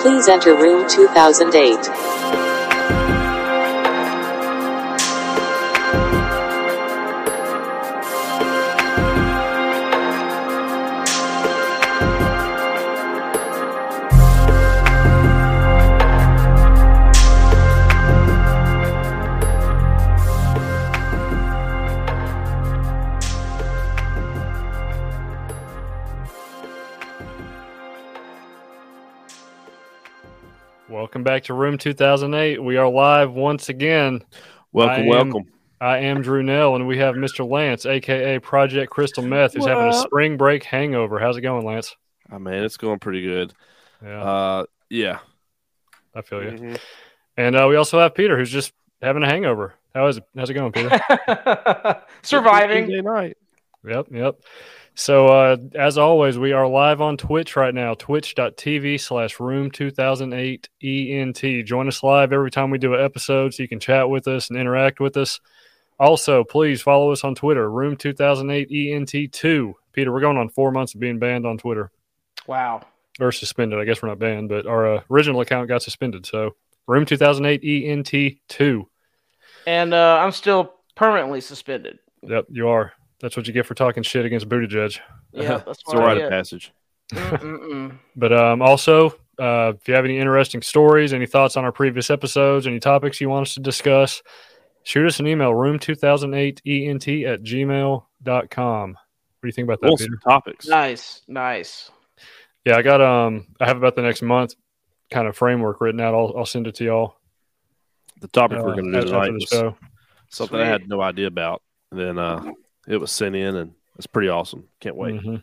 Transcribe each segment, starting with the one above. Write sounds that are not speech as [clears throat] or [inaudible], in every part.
Please enter room 2008. To Room 2008. We are live once again. Welcome, I am- welcome. I am Drew Nell, and we have Mr. Lance, aka Project Crystal Meth, who's having a spring break hangover. How's it going, Lance? Oh man, it's going pretty good. Yeah, Uh, yeah. I feel you. Mhm. And uh, we also have Peter, who's just having a hangover. How is it? How's it going, Peter? [laughs] Surviving. Tuesday night. Yep, yep. So uh, as always, we are live on Twitch right now, twitch.tv slash room 2008 ENT. Join us live every time we do an episode so you can chat with us and interact with us. Also, please follow us on Twitter, room 2008 ENT2. Peter, we're going on four months of being banned on Twitter Wow. or suspended. I guess we're not banned, but our uh, original account got suspended. So room 2008 ENT2. And uh, I'm still permanently suspended. Yep, you are. That's what you get for talking shit against Buttigieg. Yeah, that's [laughs] It's a what rite of passage. [laughs] But um, also, uh, if you have any interesting stories, any thoughts on our previous episodes, any topics you want us to discuss, shoot us an email, room2008ent at gmail.com. What do you think about that, Awesome Peter? topics. Nice, nice. Yeah, I got um I have about the next month kind of framework written out. I'll I'll send it to y'all. The topic uh, we're going to do tonight the was show. something I had no idea about. And then uh, it was sent in, and it's pretty awesome. Can't wait. Mhm.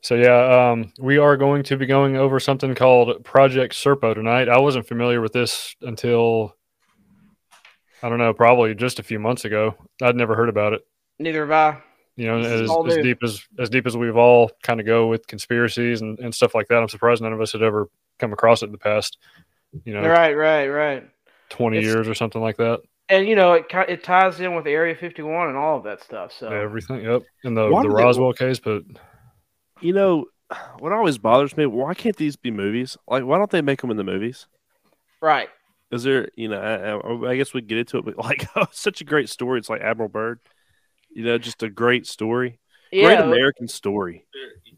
So yeah, um, we are going to be going over something called Project Serpo tonight. I wasn't familiar with this until I don't know, probably just a few months ago. I'd never heard about it. Neither have I. You know, as, as deep as as deep as we've all kind of go with conspiracies and, and stuff like that. I'm surprised none of us had ever come across it in the past, you know, Right, right, right. 20 It's- years or something like that. And you know, it it ties in with Area 51 and all of that stuff. So Everything, yep. And the Why the do they- Roswell case, but You know, what always bothers me, why can't these be movies? Like, why don't they make them in the movies? right. Is there, you know, I, I- I guess we get into it, but [laughs] like, [laughs] such a great story. It's like Admiral Byrd. You know, just a great story. Great Yeah. American story.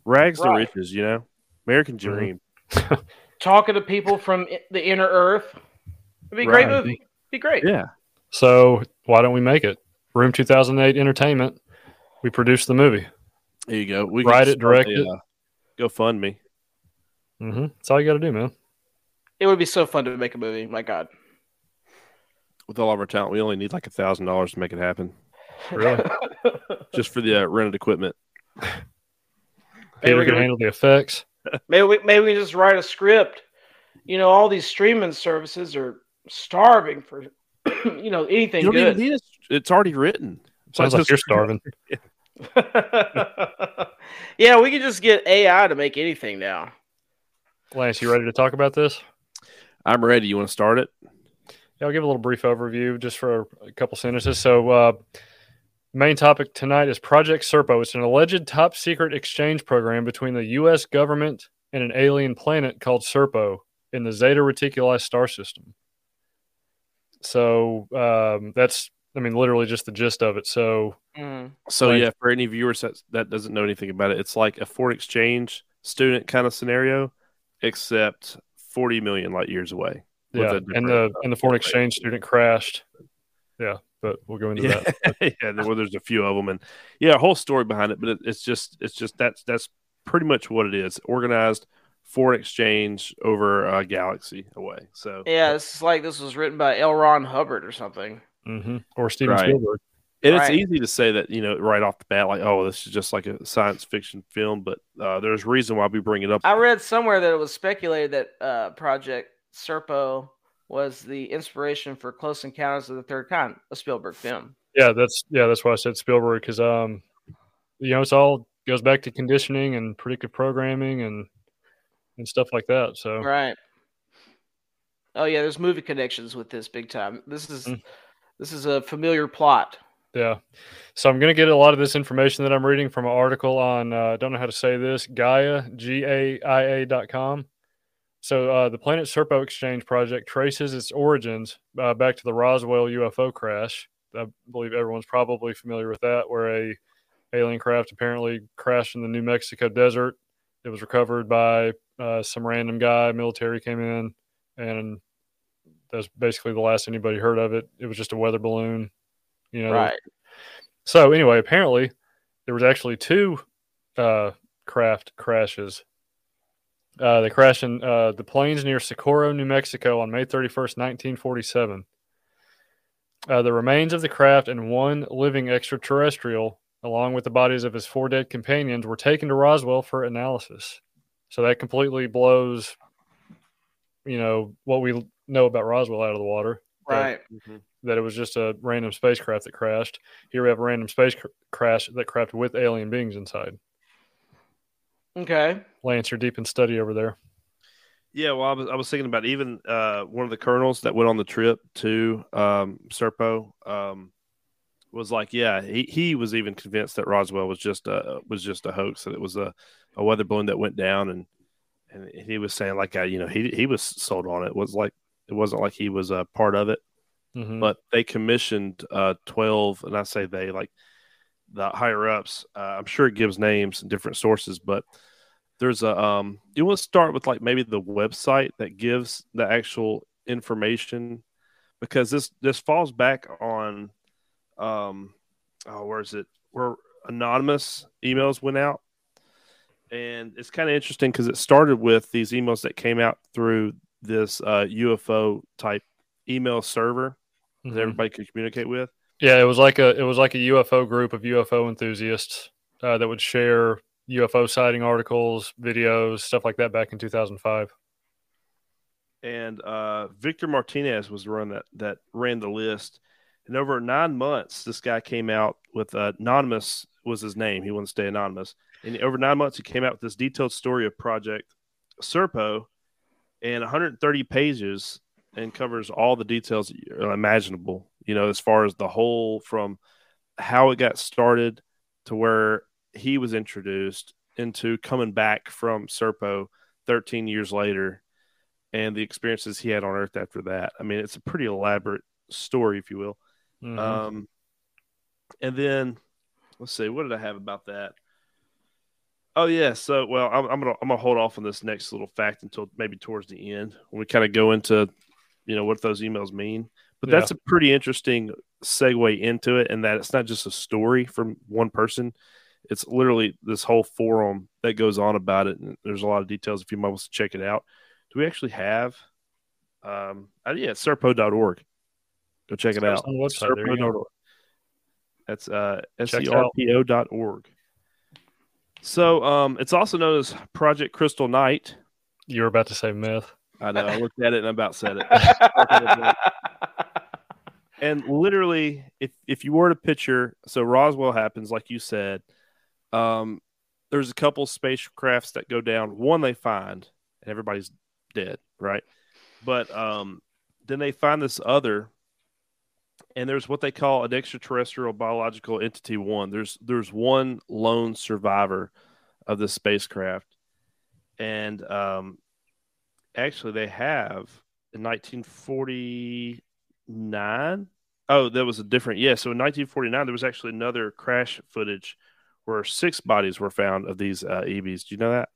Rags to Right. riches, you know? American Mhm. dream. [laughs] Talking to people from the inner Earth. It'd be a great Right. movie. Be great. Yeah. So why don't we make it? Room 2008 Entertainment. We produced the movie. There you go. We Write it, start direct a, it. uh, Go fund me. hmm That's all you got to do, man. It would be so fun to make a movie. My God. With all of our talent, we only need like a thousand dollars to make it happen, Really? [laughs] just for the uh, rented equipment. Maybe Peter we can can- handle the effects. [laughs] Maybe we, maybe we just write a script. You know, all these streaming services are starving for, [clears throat] you know, anything You don't good. even need it. It's already written. Sounds like you're starving. [laughs] yeah, we can just get AI to make anything now. Lance, you ready to talk about this? I'm ready. You want to start it? Yeah, I'll give a little brief overview just for a couple sentences. So, uh, main topic tonight is Project Serpo. It's an alleged top secret exchange program between the U.S. government and an alien planet called Serpo in the Zeta Reticuli star system. So, um, that's, I mean, literally just the gist of it. So, Mm. So Right. yeah, for any viewers that that doesn't know anything about it, it's like a foreign exchange student kind of scenario, except 40 million light years away. yeah, and the uh, and the foreign program. exchange student crashed. Yeah, but we'll go into Yeah, that. [laughs] yeah. Well, there's a few of them, and yeah, a whole story behind it. But it, it's just, it's just that's that's pretty much what it is. Organized foreign exchange over a galaxy away. So Yeah, it's like this was written by L. Ron Hubbard or something. hmm Or Steven Right. Spielberg. And Right. it's easy to say that, you know, right off the bat, like, oh, this is just like a science fiction film, but uh, there's reason why we bring it up. I read somewhere that it was speculated that uh, Project Serpo was the inspiration for Close Encounters of the Third Kind, a Spielberg film. Yeah, that's yeah, that's why I said Spielberg because um, you know, it's all goes back to conditioning and predictive programming and and stuff like that. So Right. Oh yeah, there's movie connections with this big time. This is Mm. this is a familiar plot. yeah, so I'm gonna get a lot of this information that I'm reading from an article on uh, don't know how to say this Gaia G A I A dot com. So uh, the Planet Serpo Exchange project traces its origins uh, back to the Roswell UFO crash. I believe everyone's probably familiar with that, where a alien craft apparently crashed in the New Mexico desert. It was recovered by uh, some random guy. Military came in, and that's basically the last anybody heard of it. It was just a weather balloon, you know. Right. So anyway, apparently there was actually two uh, craft crashes. Uh, they crashed in uh, the plains near Socorro, New Mexico on May 31st, 1947. Uh, the remains of the craft and one living extraterrestrial, along with the bodies of his four dead companions, were taken to Roswell for analysis. So that completely blows, you know, what we know about Roswell out of the water. that- Right. that it was just a random spacecraft that crashed. Here we have a random space cr- crash that crashed with alien beings inside. Okay. Lance, you're deep in study over there. Yeah, well, I was, I was thinking about even uh, one of the colonels that went on the trip to um, Serpo um, was like, yeah, he, he was even convinced that Roswell was just a was just a hoax, that it was a, a weather balloon that went down, and and he was saying like, uh, you know, he he was sold on it. it was like it wasn't like he was a part of it, Mhm. but they commissioned uh, 12 and i say they like the higher ups uh, i'm sure it gives names and different sources but there's a um you want to start with like maybe the website that gives the actual information because this this falls back on um oh where is it where anonymous emails went out and it's kind of interesting because it started with these emails that came out through this uh, ufo type email server Mhm. that everybody could communicate with. Yeah, it was like a it was like a UFO group of UFO enthusiasts uh, that would share UFO sighting articles, videos, stuff like that back in 2005. And uh, Victor Martinez was the one that, that ran the list. And over nine months, this guy came out with uh, anonymous was his name. He wanted to stay anonymous. And over nine months, he came out with this detailed story of Project Serpo and 130 pages and covers all the details imaginable, you know, as far as the whole from how it got started to where he was introduced into coming back from Serpo 13 years later and the experiences he had on Earth after that. I mean, it's a pretty elaborate story, if you will. Mhm. Um, and then let's see, what did I have about that? Oh yeah, so well, I'm, I'm gonna I'm gonna hold off on this next little fact until maybe towards the end when we kind of go into, you know, what those emails mean. But Yeah. that's a pretty interesting segue into it, and that it's not just a story from one person. It's literally this whole forum that goes on about it, and there's a lot of details if you might want to check it out. Do we actually have? Um, uh, yeah, serpo.org. Go check it out. on the website. There you go. That's uh, serpo.org. So um, it's also known as Project Crystal Night. You were about to say myth. I know. I [laughs] looked at it and I about said it. [laughs] and literally, if if you were to picture, so Roswell happens, like you said. Um, there's a couple spacecrafts that go down. One they find, and everybody's dead, right? But um, then they find this other, and there's what they call an extraterrestrial biological entity. One there's there's one lone survivor of the spacecraft, and um, actually they have in 1949. Oh, that was a different. Yeah, so in 1949 there was actually another crash footage where six bodies were found of these uh, EBs. Do you know that?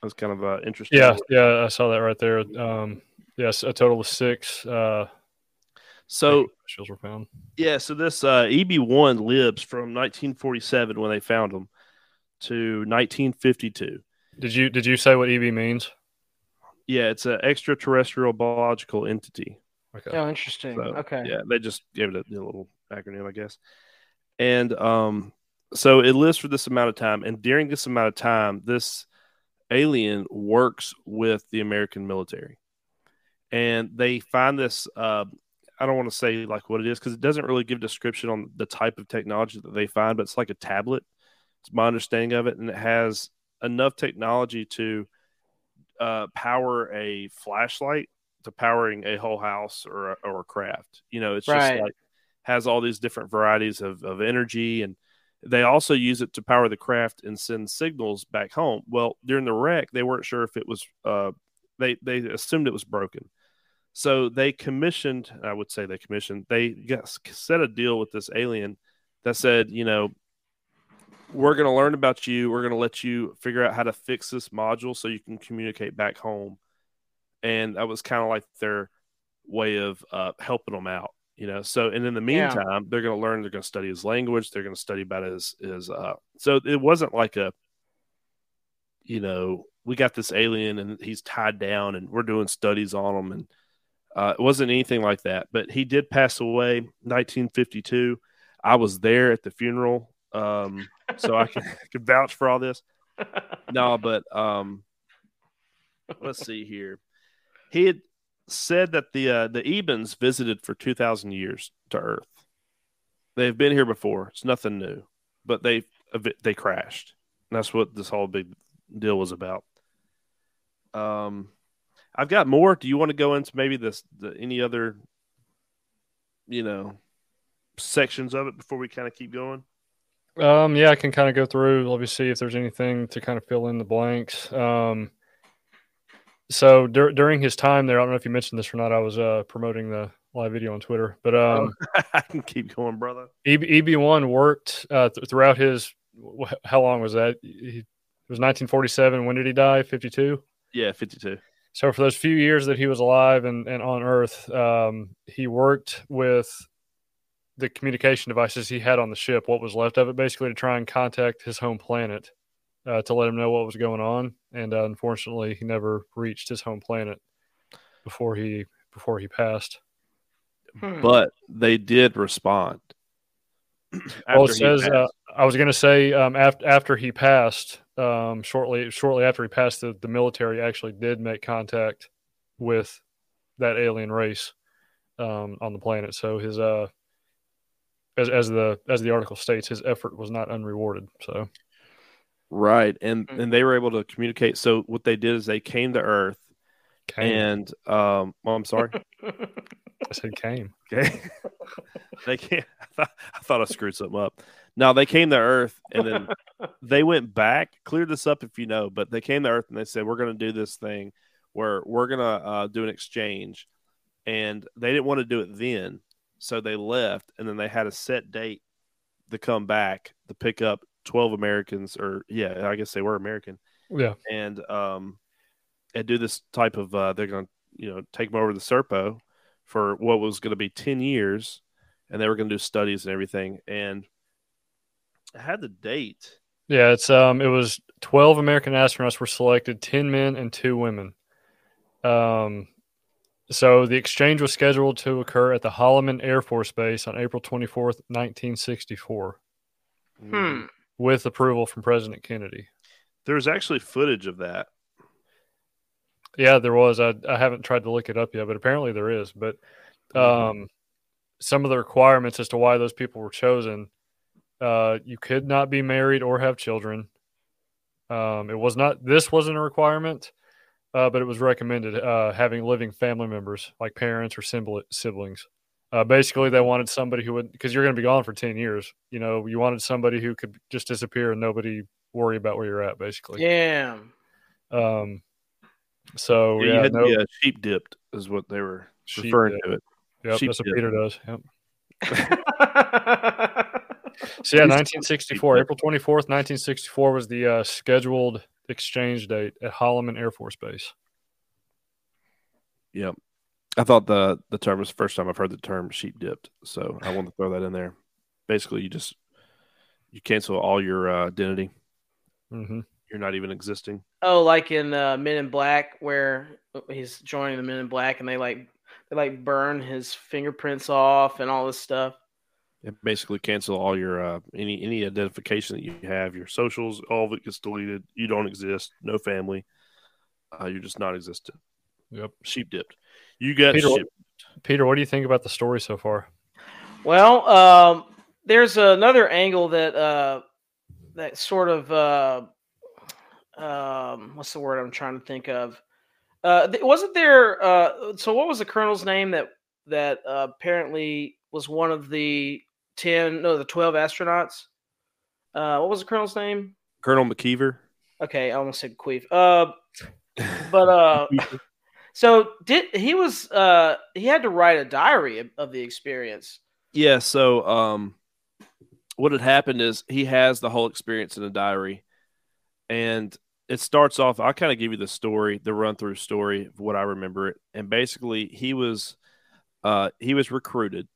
That was kind of uh, interesting. Yeah, yeah, I saw that right there. Um, yes, a total of six uh, So extraterrestrials were found. yeah, so this uh, EB1 lives from 1947 when they found them to 1952. Did you did you say what EB means? Yeah, it's an extraterrestrial biological entity. Okay. oh, interesting. So, okay. Yeah, they just gave it a, a little acronym, I guess. And um, so it lives for this amount of time, and during this amount of time, this alien works with the American military, and they find this. Uh, I don't want to say like what it is because it doesn't really give description on the type of technology that they find, but it's like a tablet. It's my understanding of it, and it has enough technology to uh, power a flashlight to powering a whole house or a, or a craft. You know, it's just like has all these different varieties of, of energy and They also use it to power the craft and send signals back home. Well, during the wreck, they weren't sure if it was. Uh, they they assumed it was broken, so they commissioned. I would say they commissioned. They got, set a deal with this alien that said, you know, we're going to learn about you. We're going to let you figure out how to fix this module so you can communicate back home. And that was kind of like their way of uh, helping them out, you know. So, and in the Yeah. meantime, they're going to learn. They're going to study his language. They're going to study about his his. Uh, so it wasn't like a, you know, we got this alien and he's tied down and we're doing studies on him and uh, it wasn't anything like that. But he did pass away 1952. I was there at the funeral, um, so I can, [laughs] can vouch for all this. No, but um, let's see here. He had said that the uh, the Ebens visited for 2,000 years to Earth. They've been here before. It's nothing new, but they they crashed. And that's what this whole big deal was about. Um, I've got more. Do you want to go into maybe this the, any other, you know, sections of it before we kind of keep going? Um, yeah, I can kind of go through. Let me see if there's anything to kind of fill in the blanks. Um, so dur- during his time there, I don't know if you mentioned this or not. I was uh, promoting the live video on Twitter, but um, [laughs] I can keep going, brother. EB, EB1 worked uh, th- throughout his. wh- How long was that? He, it was 1947. When did he die? 52. Yeah, 52. So for those few years that he was alive and, and on Earth, um, he worked with the communication devices he had on the ship, what was left of it, basically to try and contact his home planet uh, to let him know what was going on. And uh, unfortunately, he never reached his home planet before he before he passed. Hmm. But they did respond. well, it says uh, passed. I was going to say um, after after he passed, um, shortly shortly after he passed, the, the military actually did make contact with that alien race um, on the planet. So his uh, as as the as the article states, his effort was not unrewarded. So right, and Mhm. and they were able to communicate. So what they did is they came to Earth, came. and um, well, I'm sorry. [laughs] I said came. [laughs] Okay. they can't. I thought, I thought I screwed something up. No, they came to Earth and then [laughs] they went back. Clear this up if you know, but they came to Earth and they said, We're going to do this thing where we're going to uh, do an exchange. And they didn't want to do it then. So they left and then they had a set date to come back to pick up 12 Americans, or yeah, I guess they were American Yeah. and um and do this type of uh they're gonna you know take them over to the serpo for what was going to be 10 years and they were going to do studies and everything and i had the date Yeah, it's um, it was twelve American astronauts were selected, ten men and two women. Um, so the exchange was scheduled to occur at the Holloman Air Force Base on April twenty fourth, nineteen sixty four, Hmm. with approval from President Kennedy. there's actually footage of that Yeah, there was. I I haven't tried to look it up yet, but apparently there is. But um, some of the requirements as to why those people were chosen, uh, you could not be married or have children. Um, it was not. This wasn't a requirement, uh, but it was recommended uh, having living family members like parents or sibli- siblings. Uh, basically, they wanted somebody who would because you're going to be gone for ten years. You know, you wanted somebody who could just disappear and nobody worry about where you're at. Basically, Yeah. um, so yeah, yeah, you had no, to be uh, sheep dipped is what they were referring dip. to it Yep, sheep that's what. Peter does. Yep. [laughs] So yeah, 1964, April 24th, 1964 was the uh, scheduled exchange date at Holloman Air Force Base. yep i thought the the term was the first time i've heard the term sheep dipped so i wanted to throw that in there basically you just you cancel all your uh, identity hmm you're not even existing oh, like in uh, Men in Black, where he's joining the Men in Black, and they like they like burn his fingerprints off and all this stuff. It basically cancel all your uh, any any identification that you have, your socials, all of it gets deleted. You don't exist, no family. Uh, you're just non-existent. Yep. Sheep dipped. You got Peter, sheep. Peter, what do you think about the story so far? Well, um, there's another angle that uh, that sort of uh, um, what's the word I'm trying to think of? Uh, th- wasn't there? Uh, so what was the colonel's name that that uh, apparently was one of the ten, no, the twelve astronauts? Uh, what was the colonel's name? Colonel McKeever. Okay, I almost said Queef. Uh, but uh, [laughs] so did he was uh he had to write a diary of, of the experience. Yeah, so um what had happened is he has the whole experience in a diary and it starts off I'll kind of give you the story, the run through story of what I remember it. And basically he was uh he was recruited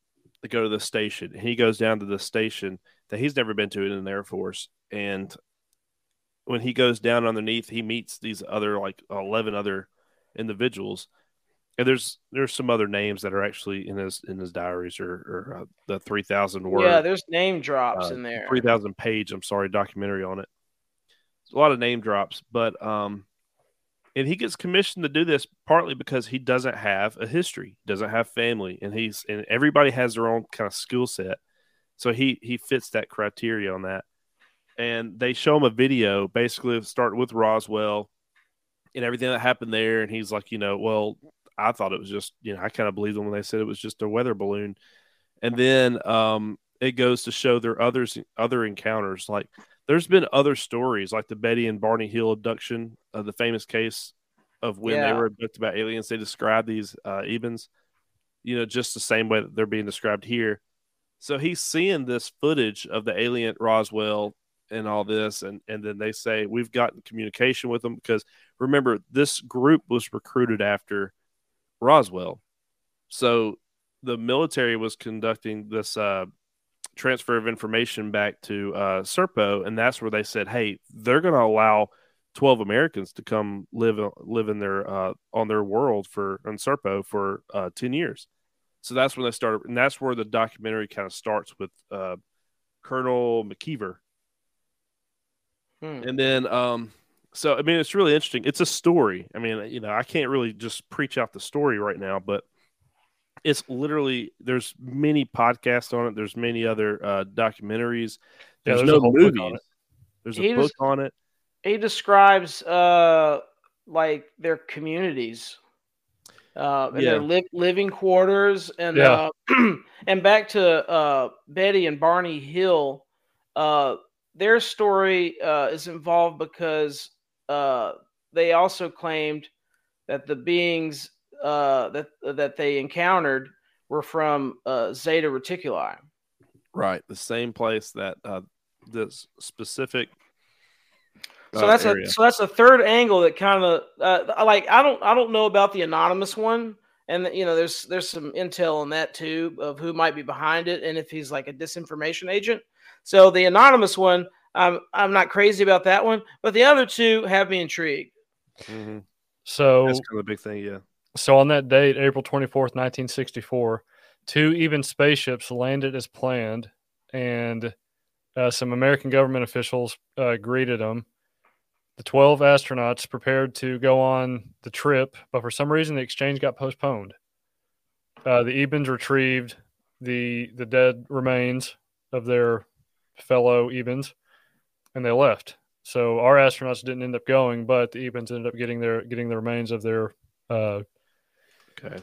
to go to the station. He goes down to the station that he's never been to in the Air Force and when he goes down underneath, he meets these other like 11 other individuals and there's there's some other names that are actually in his in his diaries or, or uh, the 3000 word Yeah, there's name drops uh, in there. 3000 page i'm sorry documentary on it a lot of name drops but um and he gets commissioned to do this partly because he doesn't have a history doesn't have family and he's and everybody has their own kind of skill set. So he he fits that criteria on that. And they show him a video basically starting with roswell and everything that happened there. And he's like you know well i thought it was just you know i kind of believed them when they said it was just a weather balloon. And then um it goes to show their others other encounters like there's been other stories like the betty and barney hill abduction uh, the famous case of when they were abducted by aliens they describe these uh ebens you know just the same way that they're being described here. So he's seeing this footage of the alien roswell and all this and and then they say we've gotten communication with them because remember this group was recruited after roswell. So the military was conducting this uh, transfer of information back to uh, serpo and that's where they said hey they're going to allow 12 americans to come live live in their uh, on their world for on serpo for uh, 10 years so that's when they started and that's where the documentary kind of starts with uh, colonel mckeever Hmm. and then, um, so I mean, it's really interesting. It's a story. I mean, you know, I can't really just preach out the story right now, but it's literally there's many podcasts on it. There's many other uh, documentaries. Yeah, There's, there's no whole book movies. There's a He book just- on it. he describes uh like their communities uh and their li- living quarters and Yeah. uh [clears throat] and back to uh betty and barney hill uh their story uh is involved because uh they also claimed that the beings uh that that they encountered were from uh zeta reticuli Right, the same place that uh, this specific. So uh, that's area. a so that's a third angle that kind of uh, like I don't I don't know about the anonymous one, and you know there's there's some intel on that too of who might be behind it and if he's like a disinformation agent. So the anonymous one, I'm I'm not crazy about that one, but the other two have me intrigued. Mhm. So That's kind of a big thing. Yeah. So on that date, April 24th, 1964, two Eben spaceships landed as planned, and uh, some American government officials uh, greeted them. The 12 astronauts prepared to go on the trip, but for some reason the exchange got postponed. Uh, the Ebens retrieved the the dead remains of their fellow Ebens, and they left. So our astronauts didn't end up going, but the Ebens ended up getting their getting the remains of their uh, Okay.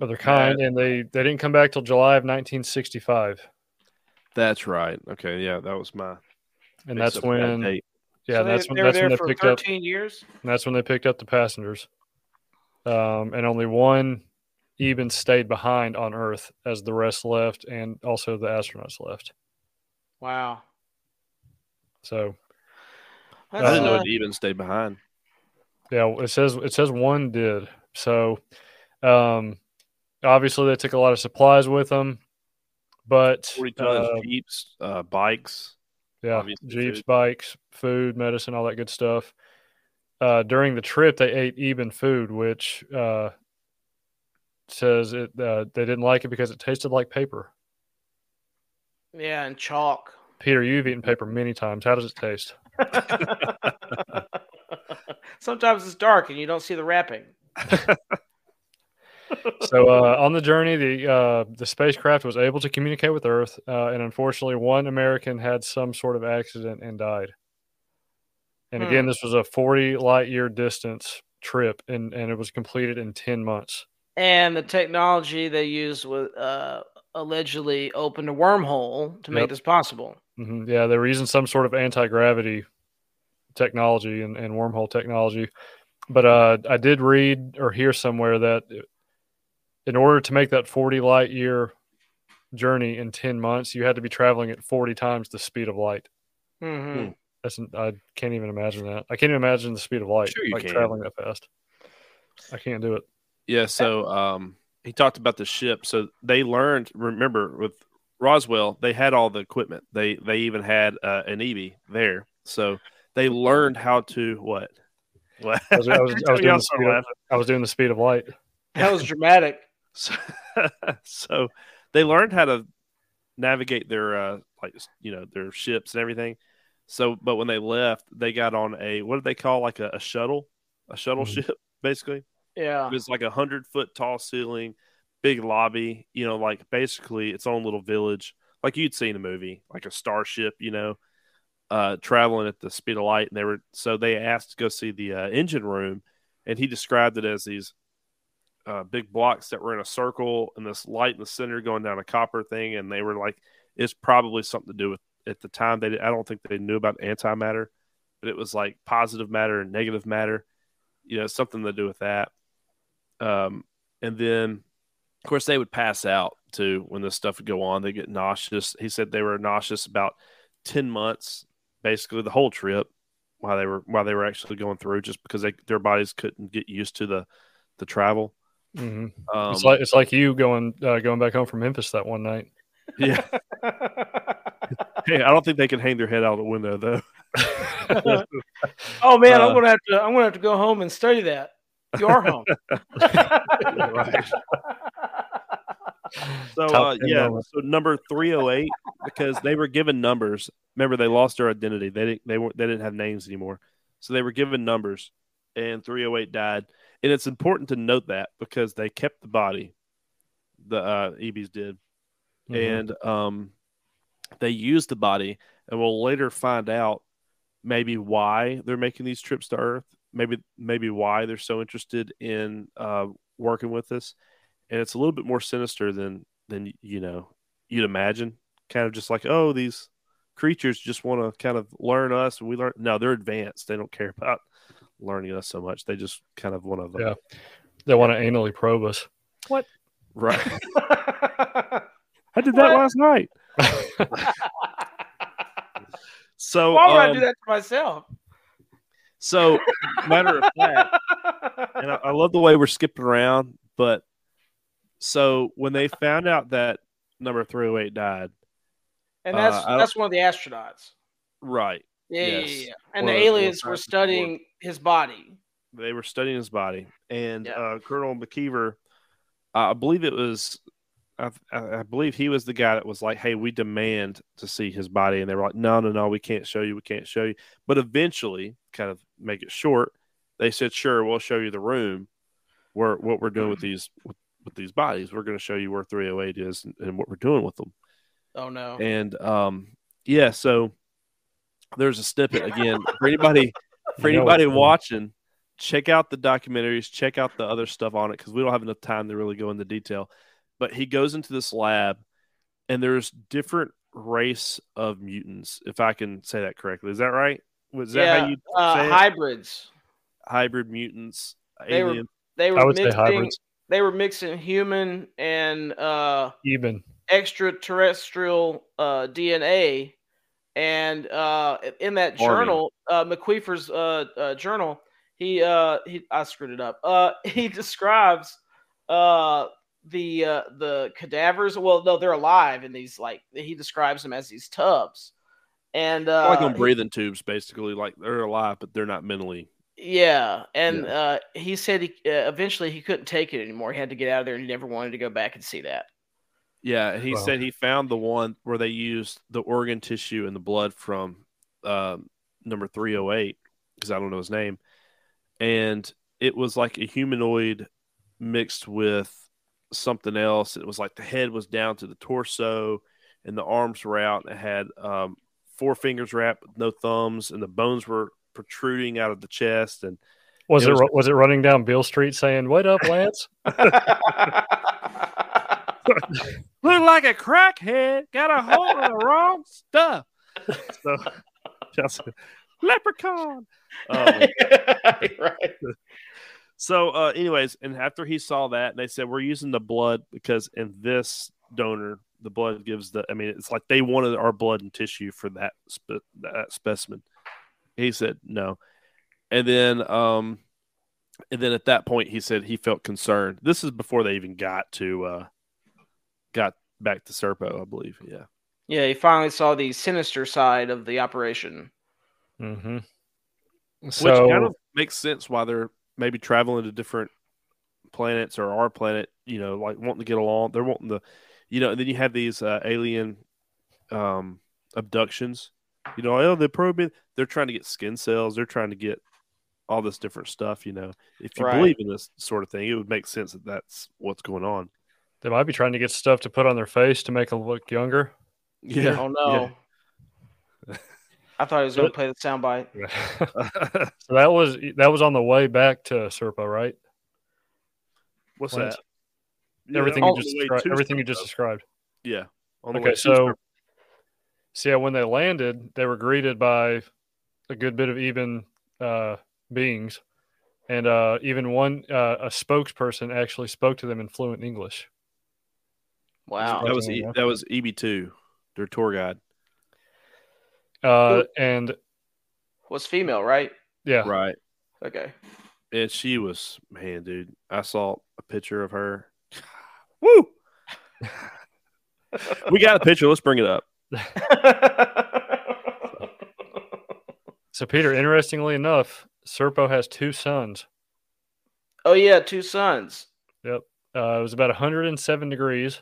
Other their kind, and they they didn't come back till July of 1965, That's right. Okay. Yeah, that was my. and that's up that when yeah, So they, that's when they that's there when they for picked up 13 years. and that's when they picked up the passengers, um, and only one Eben stayed behind on Earth as the rest left, and also the astronauts left. Wow, So I didn't know uh, it even stayed behind. yeah, it says it says one did. So um, obviously they took a lot of supplies with them, but Forty tons, uh, jeeps, uh, bikes. Yeah, jeeps, food. bikes, food, medicine, all that good stuff. Uh, during the trip, they ate Eben food, which uh, says it uh, they didn't like it because it tasted like paper. yeah, and chalk. Peter, you've eaten paper many times. How does it taste? [laughs] [laughs] Sometimes it's dark and you don't see the wrapping. [laughs] So uh, on the journey, the uh, the spacecraft was able to communicate with Earth, uh, and unfortunately, one American had some sort of accident and died. And again, Hmm. this was a 40 light year distance trip, and, and it was completed in 10 months. and the technology they used was uh, allegedly opened a wormhole to make this possible. hmm Yeah, they were using some sort of anti gravity technology and, and wormhole technology. But uh, I did read or hear somewhere that in order to make that 40 light year journey in 10 months, you had to be traveling at 40 times the speed of light. hmm That's I can't even imagine that. I can't even imagine the speed of light, Sure like can. traveling that fast. I can't do it. Yeah, so um, he talked about the ship. So they learned. Remember, with Roswell, they had all the equipment. They they even had uh, an EV there. So they learned how to what? What? I was, I was, I was [laughs] doing the speed of. I was doing the speed of light. That was dramatic. So, [laughs] so they learned how to navigate their uh, like you know their ships and everything. So, but when they left, they got on a what did they call like a, a shuttle, a shuttle Mhm. ship, [laughs] basically. Yeah. It was like a hundred foot tall ceiling, big lobby. You know, like basically its own little village, like you'd seen a movie, like a starship. You know, uh, traveling at the speed of light. And they were so they asked to go see the uh, engine room, and he described it as these uh, big blocks that were in a circle and this light in the center going down a copper thing. And they were like, it's probably something to do with at the time they I don't think they knew about antimatter, but it was like positive matter and negative matter. You know, something to do with that. Um, and then, of course, they would pass out too when this stuff would go on. They get nauseous. He said they were nauseous about ten months, basically the whole trip, while they were while they were actually going through, just because they, their bodies couldn't get used to the the travel. Hmm Um, it's like it's like you going uh, going back home from Memphis that one night. yeah, [laughs] hey, I don't think they can hang their head out the window though. [laughs] oh man, Uh, I'm gonna have to. I'm gonna have to go home and study that. You are home. right. [laughs] So uh, yeah, moment. so number three oh eight because they were given numbers. Remember, they lost their identity. They didn't. They weren't. They didn't have names anymore. So they were given numbers, and three oh eight died. And it's important to note that because they kept the body. The uh, EBs did, Mhm. and um, they used the body, and we'll later find out maybe why they're making these trips to Earth. Maybe maybe why they're so interested in uh, working with us, and it's a little bit more sinister than than you know you'd imagine. Kind of just like oh these creatures just want to kind of learn us, and we learn. No, they're advanced. They don't care about learning us so much. They just kind of want to Yeah. they want to anally probe us. What? Right. [laughs] I did that What? last night. [laughs] So Why would I um, do that to myself? So, matter of fact, and I, I love the way we're skipping around, but so when they found out that number 308 died, and uh, that's I don't- that's one of the astronauts. right, Yeah, Yes. yeah, yeah. And the of the- one of aliens were studying his body. they were studying his body, and Yeah. uh, Colonel McKeever, uh, I believe it was, I, I I believe he was the guy that was like, "Hey, we demand to see his body," and they were like, "No, no, no, we can't show you, we can't show you." But eventually, kind of make it short, they said, "Sure, we'll show you the room where what we're doing with these with, with these bodies. We're going to show you where 308 is and, and what we're doing with them." Oh no. And um, yeah, so there's a snippet again for anybody [laughs] for You know anybody watching. Check out the documentaries. Check out the other stuff on it because we don't have enough time to really go into detail. But he goes into this lab, and there's different race of mutants, if I can say that correctly. Is that right? Was that yeah, how you uh, say it? hybrids. hybrid mutants? They were- alien? They I were would say mixing. hybrids. They were mixing human and uh, Eben extraterrestrial uh, DNA, and uh, in that journal, uh, McQueefer's uh, uh, journal, he uh, he I screwed it up. Uh, [laughs] he describes uh, the uh, the cadavers. Well, no, they're alive in these like he describes them as these tubs, and uh, like on breathing tubes, basically. Like they're alive, but they're not mentally. Yeah, and Yeah. uh, he said he uh, eventually he couldn't take it anymore. He had to get out of there, and he never wanted to go back and see that. Yeah, he Wow. said he found the one where they used the organ tissue and the blood from um, number 308, because I don't know his name. And it was like a humanoid mixed with something else. It was like the head was down to the torso and the arms were out. And it had um, four fingers wrapped with no thumbs, and the bones were protruding out of the chest. And was It it was- was, was it running down Beale Street saying "What up, Lance"? [laughs] [laughs] Look like a crackhead. Got a hold of the wrong stuff. So, Chelsea, leprechaun. Um, [laughs] right. so, uh, anyways, and after he saw that, they said we're using the blood because in this donor, the blood gives the. I mean, it's like they wanted our blood and tissue for that spe- that specimen. He said no, and then um, and then at that point he said he felt concerned. This is before they even got to uh, got back to Serpo, I believe. Yeah. Yeah, he finally saw the sinister side of the operation. Mm-hmm. Which kind of makes sense why they're maybe traveling to different planets or our planet, you know, like wanting to get along. They're wanting to, you know, and then you have these uh, alien um, abductions. You know, oh, they're probing, they're trying to get skin cells, they're trying to get all this different stuff, you know. If you Right. believe in this sort of thing, it would make sense that that's what's going on. They might be trying to get stuff to put on their face to make them look younger. Yeah. Oh no. I thought he was going to play the soundbite. [laughs] so that was that was on the way back to Serpa, right? What's When that? everything Yeah, you just the way described, everything you just described. Yeah. On the Okay, to so Serpo. so yeah, when they landed, they were greeted by a good bit of Eben uh, beings, and uh, even one uh, a spokesperson actually spoke to them in fluent English. Wow. that was e- that was EB2, their tour guide. Uh, and Was female, right? yeah, Right. Okay. And she was, man, dude. I saw a picture of her. [sighs] Woo! [laughs] we got a picture. Let's bring it up. [laughs] So Peter, interestingly enough, Serpo has two suns. oh yeah, two suns. Yep. Uh, it was about 107 degrees,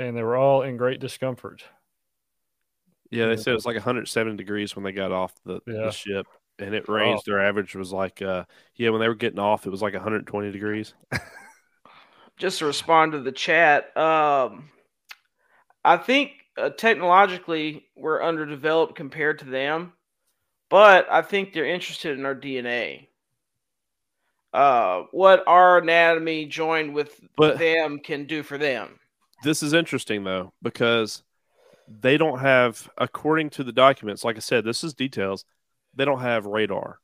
and they were all in great discomfort. Yeah, they said it was like 107 degrees when they got off the, Yeah. the ship, and it ranged. Their average was like, uh, yeah, when they were getting off, it was like 120 degrees. [laughs] Just to respond to the chat, um, I think uh, technologically we're underdeveloped compared to them, but I think they're interested in our DNA. Uh, what our anatomy joined with But- them can do for them. This is interesting though because they don't have, according to the documents, like I said, this is details. They don't have radar,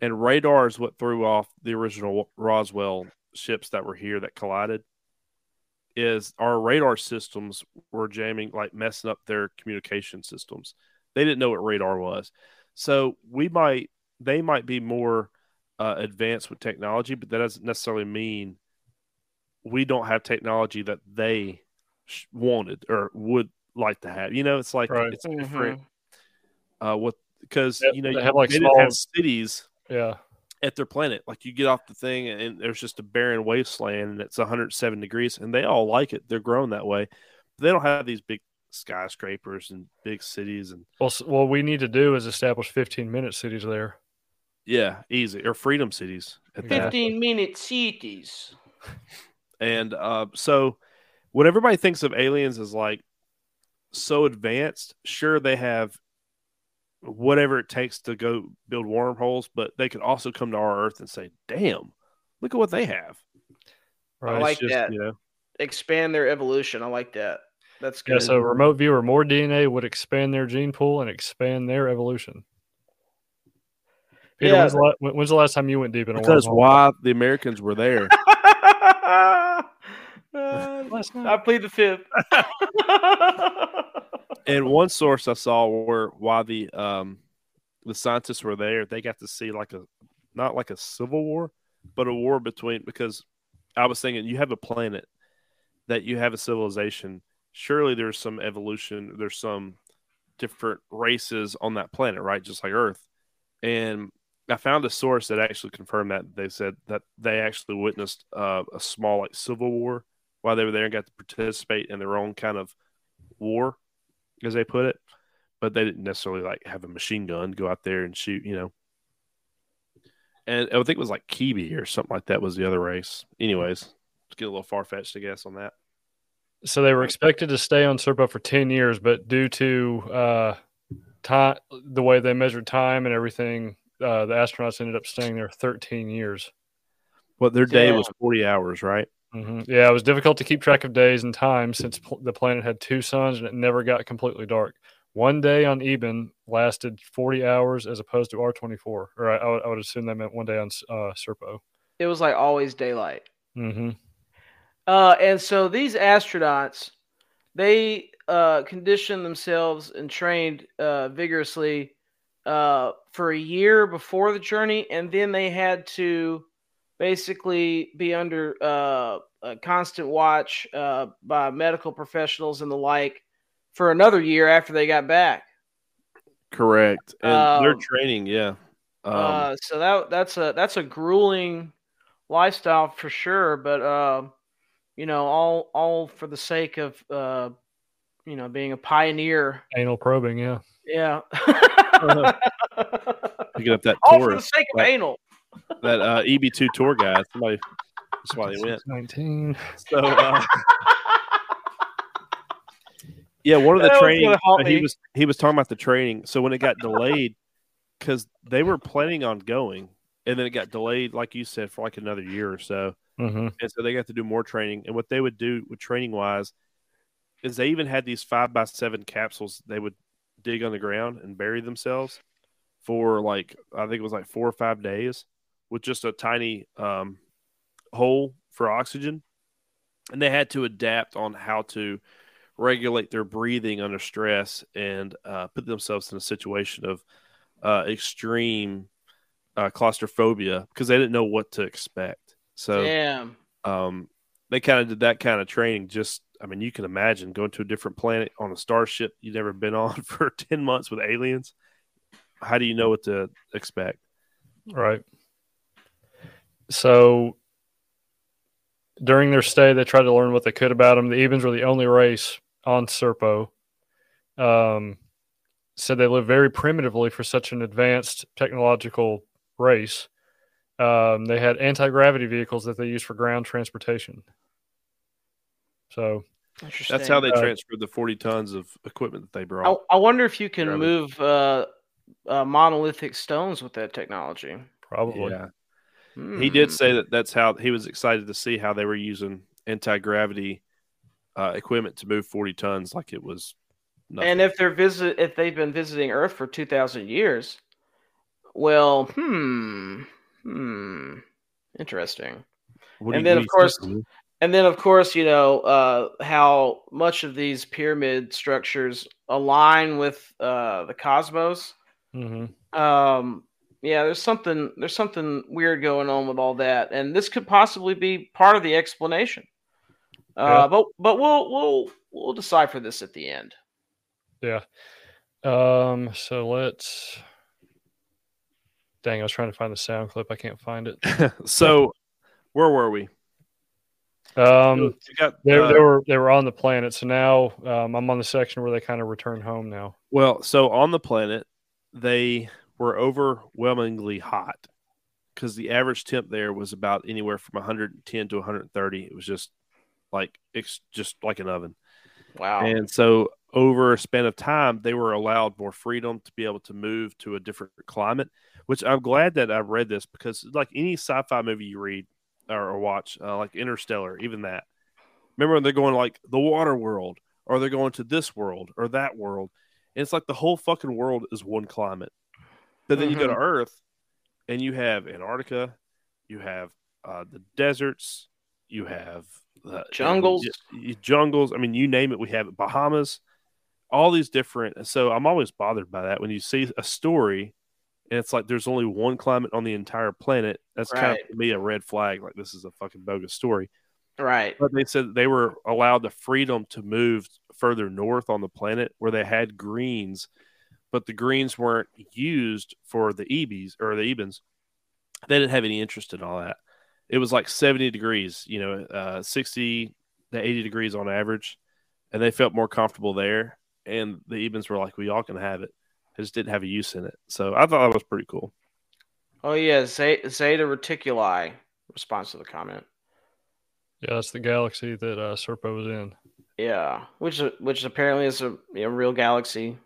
and radar is what threw off the original Roswell ships that were here that collided. Is our radar systems were jamming, like messing up their communication systems. They didn't know what radar was, so we might, they might be more uh, advanced with technology, but that doesn't necessarily mean we don't have technology that they sh- wanted or would like to have. You know, it's like Right. it's different. Uh, what because They- you know they you have, like, they didn't have small- cities Yeah, at their planet. Like you get off the thing and there's just a barren wasteland and it's 107 degrees and they all like it. They're grown that way. They don't have these big skyscrapers and big cities and well, s- what we need to do is establish 15 minute cities there. yeah, easy or freedom cities at that. Fifteen minute cities. [laughs] And uh, so, what everybody thinks of aliens is like so advanced, sure they have whatever it takes to go build wormholes, but they could also come to our Earth and say, "Damn, look at what they have." Right. I like just, that. You know, Expand their evolution. I like that. That's good. yeah, good. so remote viewer, more DNA would expand their gene pool and expand their evolution. Peter, Yeah. when's, the la- when- when's the last time you went deep in a because wormhole? why the Americans were there. Last I night. plead the fifth. [laughs] and one source I saw where why the um the scientists were there, they got to see like a not like a civil war, but a war between because I was thinking you have a planet that you have a civilization. Surely there's some evolution, there's some different races on that planet, right? Just like Earth. And I found a source that actually confirmed that. They said that they actually witnessed uh, a small like civil war while they were there and got to participate in their own kind of war, as they put it. But they didn't necessarily like have a machine gun, go out there and shoot, you know. And I think it was like Kiwi or something like that was the other race. Anyways, let's get a little far fetched, I guess, on that. So they were expected to stay on Serpo for 10 years, but due to uh, time, the way they measured time and everything, uh, the astronauts ended up staying there 13 years. But their day Damn. was 40 hours, right? Hmm Yeah, it was difficult to keep track of days and times since pl- the planet had two suns and it never got completely dark. One day on Eben lasted 40 hours as opposed to R24. Or I, I, would, I would assume that meant one day on uh, Serpo. It was like always daylight. Mm-hmm. Uh, and so these astronauts, they uh, conditioned themselves and trained uh, vigorously uh, for a year before the journey, and then they had to basically be under uh, a constant watch uh, by medical professionals and the like for another year after they got back. Correct. And their Um, training, yeah. Um, uh, so that that's a that's a grueling lifestyle for sure, but uh, you know, all all for the sake of uh, you know, being a pioneer. Anal probing, yeah. Yeah. [laughs] [laughs] picking up that all for the sake of Right. anal. That uh, EB2 tour guy. Somebody, that's why they went. 19. So, uh, yeah, one of the That was training gonna he was he was talking about the training. So when it got delayed, because they were planning on going, and then it got delayed, like you said, for like another year or so, hmm and so they got to do more training. And what they would do with training wise is they even had these five by seven capsules they would dig on the ground and bury themselves for like I think it was like four or five days with just a tiny um, hole for oxygen, and they had to adapt on how to regulate their breathing under stress and uh, put themselves in a situation of uh, extreme uh, claustrophobia because they didn't know what to expect. So Damn. um, they kind of did that kind of training. Just, I mean, you can imagine going to a different planet on a starship you've never been on [laughs] for 10 months with aliens. How do you know what to expect? Right. So during their stay, they tried to learn what they could about them. The Ebens were the only race on Serpo. Um, said they lived very primitively for such an advanced technological race. Um, they had anti gravity vehicles that they used for ground transportation. So That's how they Uh, transferred the 40 tons of equipment that they I, brought. I wonder if you can Gravity. move uh, uh, monolithic stones with that technology. probably. yeah. He did Hmm. say that that's how he was excited to see how they were using anti gravity uh, equipment to move 40 tons like it was nothing. And if they're visit, if they've been visiting Earth for two thousand years, well, hmm, hmm, interesting. What and then, of course? And then, of course, you know uh, how much of these pyramid structures align with uh, the cosmos. hmm Um, yeah, there's something there's something weird going on with all that, and this could possibly be part of the explanation. Uh, Yeah. But but we'll we'll we'll decipher this at the end. Yeah. Um, so let's. Dang, I was trying to find the sound clip. I can't find it. [laughs] so where were we? Um, You got, they, uh, they were they were on the planet. So now um, I'm on the section where they kind of return home now. Well, so on the planet, they were overwhelmingly hot because the average temp there was about anywhere from 110 to 130. It was just like it's just like an oven. Wow. And so over a span of time, they were allowed more freedom to be able to move to a different climate, which I'm glad that I read this because like any sci-fi movie you read or, or watch, uh, like Interstellar, even that. Remember when they're going like the water world or they're going to this world or that world. And it's like the whole fucking world is one climate. But then you go to Earth and you have Antarctica, you have uh, the deserts, you have the Jungles. y- y- jungles. I mean, you name it, we have it. Bahamas, all these different. So I'm always bothered by that when you see a story and it's like there's only one climate on the entire planet. That's kind of to me a red flag. Like this is a fucking bogus story. right. But they said they were allowed the freedom to move further north on the planet where they had greens, but the greens weren't used for the EBs or the Ebens. They didn't have any interest in all that. It was like 70 degrees, you know, uh, 60 to 80 degrees on average. And they felt more comfortable there. And the Ebens were like, we all can have it. They just didn't have a use in it. So I thought that was pretty cool. Oh yeah, Zeta, Zeta Reticuli. Response to the comment. Yeah, that's the galaxy that uh, Serpo was in. Yeah, which which apparently is a, a real galaxy.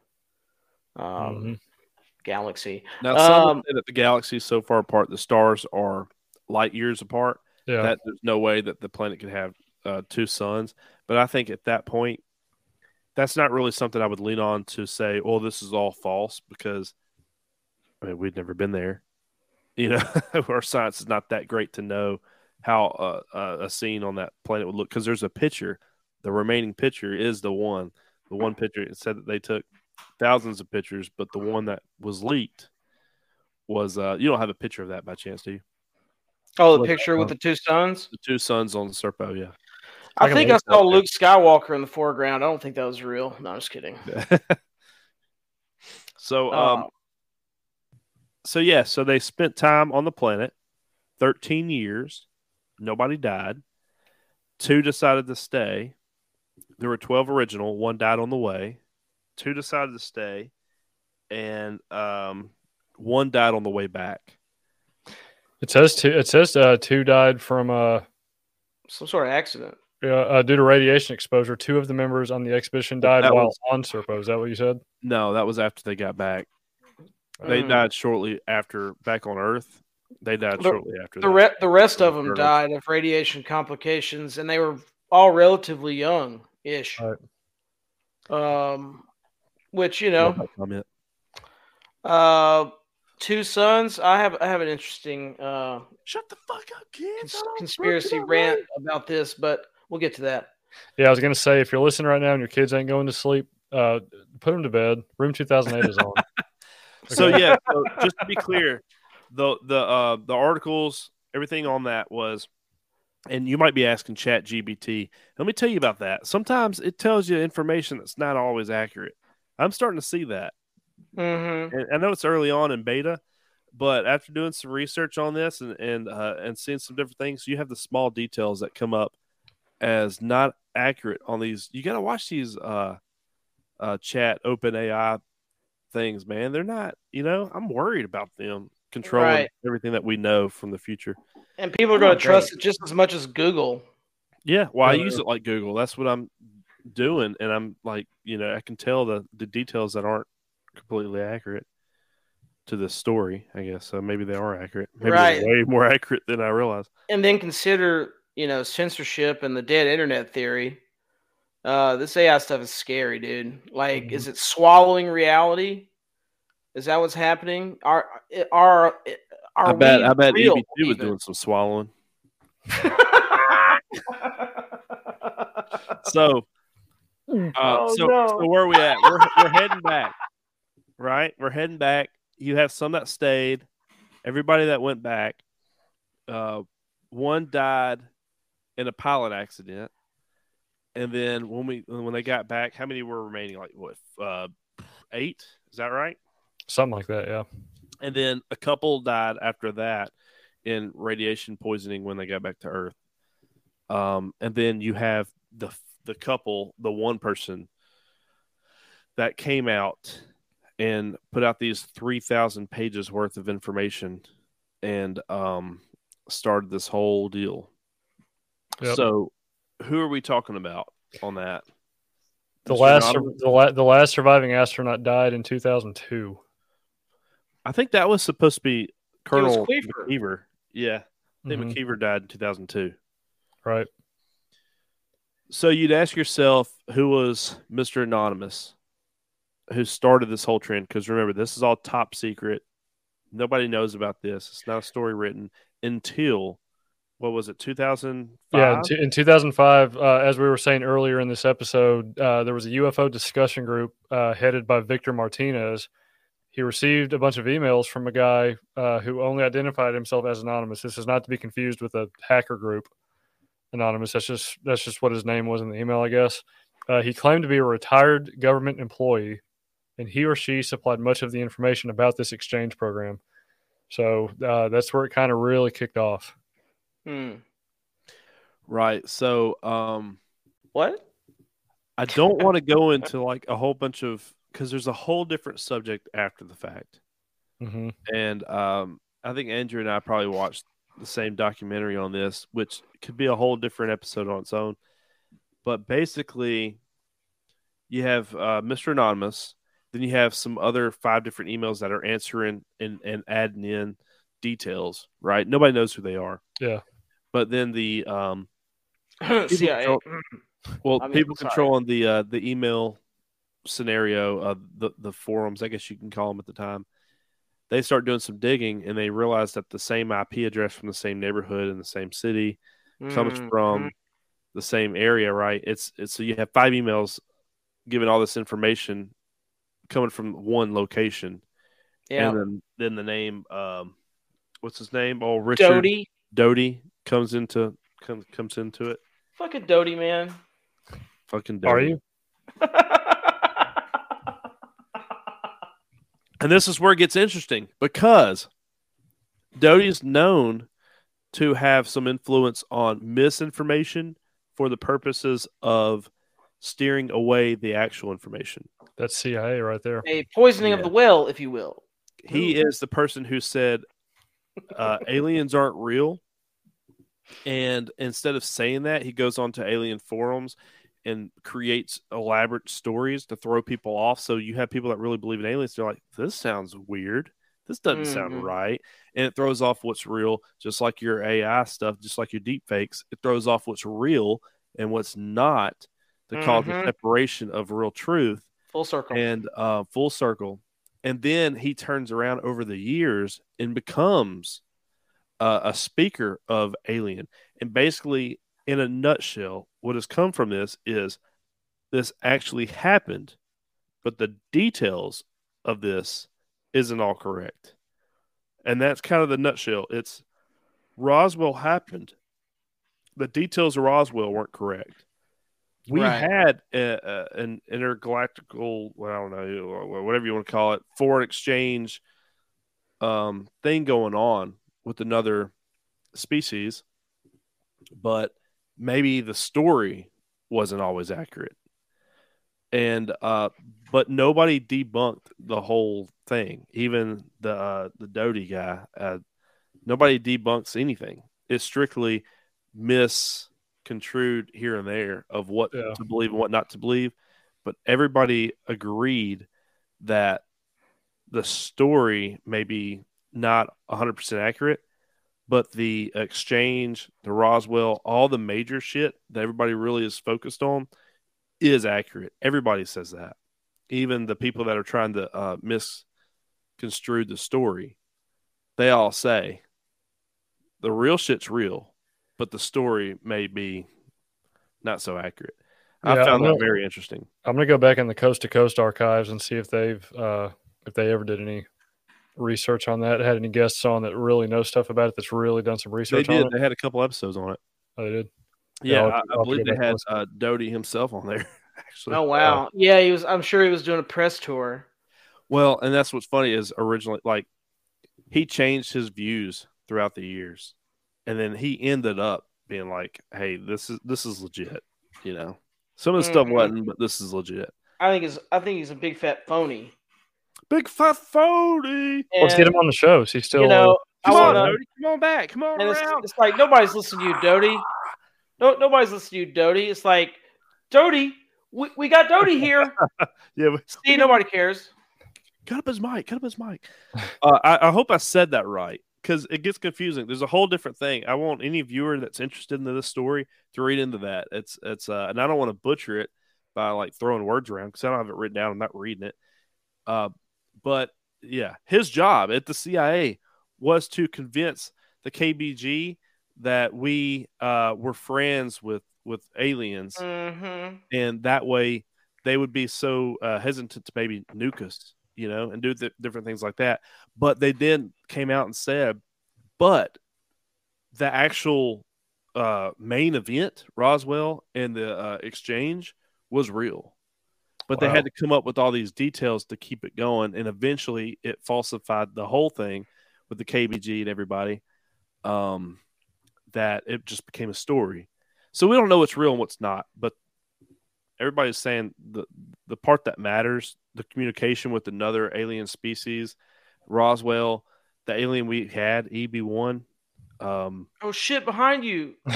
Um, Mhm. galaxy. Now, some Um, say that the galaxies so far apart, the stars are light years apart. Yeah. That there's no way that the planet could have uh, two suns. But I think at that point, that's not really something I would lean on to say, "Oh, this is all false," because I mean we'd never been there. [laughs] You know, [laughs] our science is not that great to know how uh, uh, a scene on that planet would look because there's a picture. The remaining picture is the one. The one picture it said that they took thousands of pictures, but the one that was leaked was uh you don't have a picture of that by chance, do you? Oh, the Look, picture with uh, the two suns. The two suns on the Serpo, yeah. I, can think I saw up. Luke Skywalker in the foreground. I don't think that was real. No, I'm just kidding. [laughs] so Oh. um so yeah, so they spent time on the planet, 13 years. Nobody died. Two decided to stay. There were 12 original, one died on the way. Two decided to stay and um one died on the way back. It says two. It says uh, two died from uh, Some sort of accident. uh, uh, due to radiation exposure. Two of the members on the expedition died That while was- on Serpo. Is that what you said? No, that was after they got back. They Mm. died shortly after back on Earth. They died The- shortly after The that. re- the rest of them Turtles. died of radiation complications, and they were all relatively young ish. Right. Um, which you know, that comment. uh, two sons. I have I have an interesting uh Shut the fuck up, kids. cons- conspiracy rant know. about this, but we'll get to that. Yeah, I was gonna say if you're listening right now and your kids ain't going to sleep, uh, put them to bed. Room 2008 is on. [laughs] So yeah, [laughs] so just to be clear, the the uh the articles, everything on that was and you might be asking Chat GPT. Let me tell you about that. Sometimes it tells you information that's not always accurate. I'm starting to see that. Mm-hmm. And I know it's early on in beta, but after doing some research on this and and uh, and seeing some different things, you have the small details that come up as not accurate on these. You got to watch these uh, uh, chat open AI things, man. They're not. You know, I'm worried about them controlling Right. everything that we know from the future. And people are going to trust it just as much as Google. Yeah, well, I use it like Google. That's what I'm doing, and I'm like, you know, I can tell the the details that aren't completely accurate to the story. I guess so. Maybe they are accurate. Maybe Right. way more accurate than I realized. and then consider you know censorship and the dead internet theory uh this ai stuff is scary dude like Mm-hmm. is it swallowing reality is that what's happening are are are I bet. I bet real EB2 was doing some swallowing. [laughs] So, uh, Oh, so, no. so where are we at? We're, we're heading back, right? We're heading back. You have some that stayed. Everybody that went back, uh, one died in a pilot accident, and then when we when they got back, how many were remaining? Like what? Uh, eight? Is that right? Something like that. Yeah. And then a couple died after that in radiation poisoning when they got back to Earth. Um, and then you have the the couple, the one person that came out and put out these three thousand pages worth of information and um, started this whole deal. Yep. So, who are we talking about on that? The Mr. last the, la- the last surviving astronaut died in 2002. I think that was supposed to be Colonel Queefer. McKeever. Yeah, I think Mhm. McKeever died in two thousand two. Right. So you'd ask yourself who was Mr. Anonymous, who started this whole trend? Because remember, this is all top secret. Nobody knows about this. It's not a story written until what was it, 2005? Yeah, in, in 2005, uh, as we were saying earlier in this episode, uh, there was a UFO discussion group uh, headed by Victor Martinez. He received a bunch of emails from a guy uh, who only identified himself as anonymous. This is not to be confused with a hacker group, anonymous. That's just that's just what his name was in the email, I guess. Uh, he claimed to be a retired government employee, and he or she supplied much of the information about this exchange program. So uh, that's where it kind of really kicked off. Hmm. right. So um, What? I don't [laughs] want to go into like a whole bunch of because there's a whole different subject after the fact. hmm and um, I think Andrew and I probably watched the same documentary on this, which could be a whole different episode on its own. But basically, you have uh, Mr. Anonymous, then you have some other five different emails that are answering and, and adding in details, right? Nobody knows who they are. Yeah. but then the um, [clears throat] People CIA. control- [clears throat] well, I mean, people sorry. controlling the uh, the email scenario of the the forums, I guess you can call them at the time. They start doing some digging, and they realize that the same IP address from the same neighborhood in the same city comes Mhm. from the same area, right? It's it's so you have five emails giving all this information coming from one location, yeah. and then then the name, um, what's his name? Oh, Richard Doty. Doty comes into comes comes into it. Fucking Doty, man. Fucking Are you? [laughs] And this is where it gets interesting because Doty is known to have some influence on misinformation for the purposes of steering away the actual information. That's CIA right there. A poisoning of the well, if you will. He is the person who said uh, [laughs] aliens aren't real. And instead of saying that, he goes on to alien forums and creates elaborate stories to throw people off. So you have people that really believe in aliens. They're like, this sounds weird. This doesn't Mhm. sound right. And it throws off what's real, just like your AI stuff, just like your deep fakes. It throws off what's real and what's not to cause a Mhm. separation of real truth Full circle. and uh, full circle. And then he turns around over the years and becomes uh, a speaker of Alien. And basically, in a nutshell, what has come from this is this actually happened, but the details of this isn't all correct. And that's kind of the nutshell. It's Roswell happened. The details of Roswell weren't correct. We Right. had a, a, an intergalactical, well, I don't know, whatever you want to call it, foreign exchange um, thing going on with another species, but maybe the story wasn't always accurate. And uh, but nobody debunked the whole thing. Even the uh, the Doty guy, uh, nobody debunks anything. It's strictly misconstrued here and there of what Yeah. to believe and what not to believe. But everybody agreed that the story may be not 100% accurate, but the exchange, the Roswell, all the major shit that everybody really is focused on is accurate. Everybody says that. Even the people that are trying to uh, misconstrue the story, they all say the real shit's real, but the story may be not so accurate. I Yeah, found I know. that very interesting. I'm gonna go back in the coast to coast archives and see if they've uh, if they ever did any research on that. Had any guests on that really know stuff about it? That's really done some research. They research did. on it. They had a couple episodes on it. Oh, they did. Yeah, Yeah, I'll- I, I I'll have believe they had listen. uh, Doty himself on there. [laughs] Actually, oh wow. Yeah, he was I'm sure he was doing a press tour. Well, and that's what's funny is originally like he changed his views throughout the years, and then he ended up being like, "Hey, this is this is legit," you know. Some of the stuff Mhm. wasn't, but this is legit. I think he's I think he's a big fat phony. Big fat phony. Let's get him on the show. Is he still? you know, uh, Come on, wanna, Doty. Come on back. Come on and it's, around. it's like nobody's listening to you, Doty. No, nobody's listening to you, Doty. It's like, Doty, we, we got Doty here. [laughs] Yeah, but See, nobody cares. cut up his mic. Cut up his mic. [laughs] Uh, I, I hope I said that right because it gets confusing. There's a whole different thing. I want any viewer that's interested in this story to read into that. It's it's uh, and I don't want to butcher it by like throwing words around because I don't have it written down. I'm not reading it. Uh, but yeah, his job at the CIA was to convince the KBG that we uh, were friends with with aliens, Mm-hmm. and that way they would be so uh, hesitant to maybe nuke us, you know, and do th- different things like that. But they then came out and said, but the actual uh, main event, Roswell and the uh, exchange, was real. But they had to come up with all these details to keep it going, and eventually it falsified the whole thing with the KBG and everybody. Um, that it just became a story. So we don't know what's real and what's not, but everybody's saying the the part that matters, the communication with another alien species, Roswell, the alien we had, EB one, um, Oh shit, behind you. [laughs]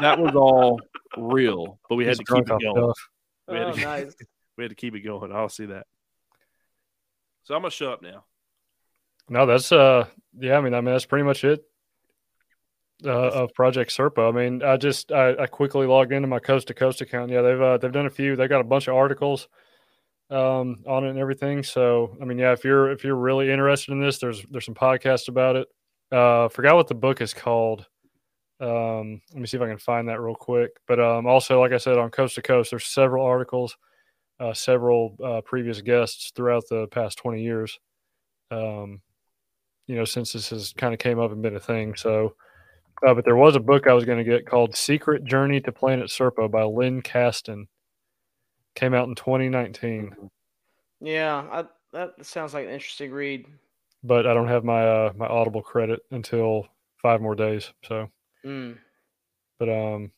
that was all real, but we had he's to keep drunk it going. stuff. We had Oh, to- [laughs] nice. We had to keep it going. I'll see that. So I'm gonna shut up now. No, that's uh, yeah. I mean, I mean, that's pretty much it. uh, of Project Serpo. I mean, I just I, I, quickly logged into my Coast to Coast account. Yeah, they've uh, they've done a few. They got a bunch of articles um, on it and everything. So I mean, yeah, if you're if you're really interested in this, there's there's some podcasts about it. Uh, forgot what the book is called. Um, let me see if I can find that real quick. But um, also, like I said, on Coast to Coast, there's several articles, uh, several uh, previous guests throughout the past 20 years. Um, you know, since this has kind of came up and been a thing. So, uh, but there was a book I was going to get called "Secret Journey to Planet Serpo" by Len Kasten. Came out in 2019. Yeah, I, that sounds like an interesting read. But I don't have my uh, my Audible credit until five more days. So, mm. but um,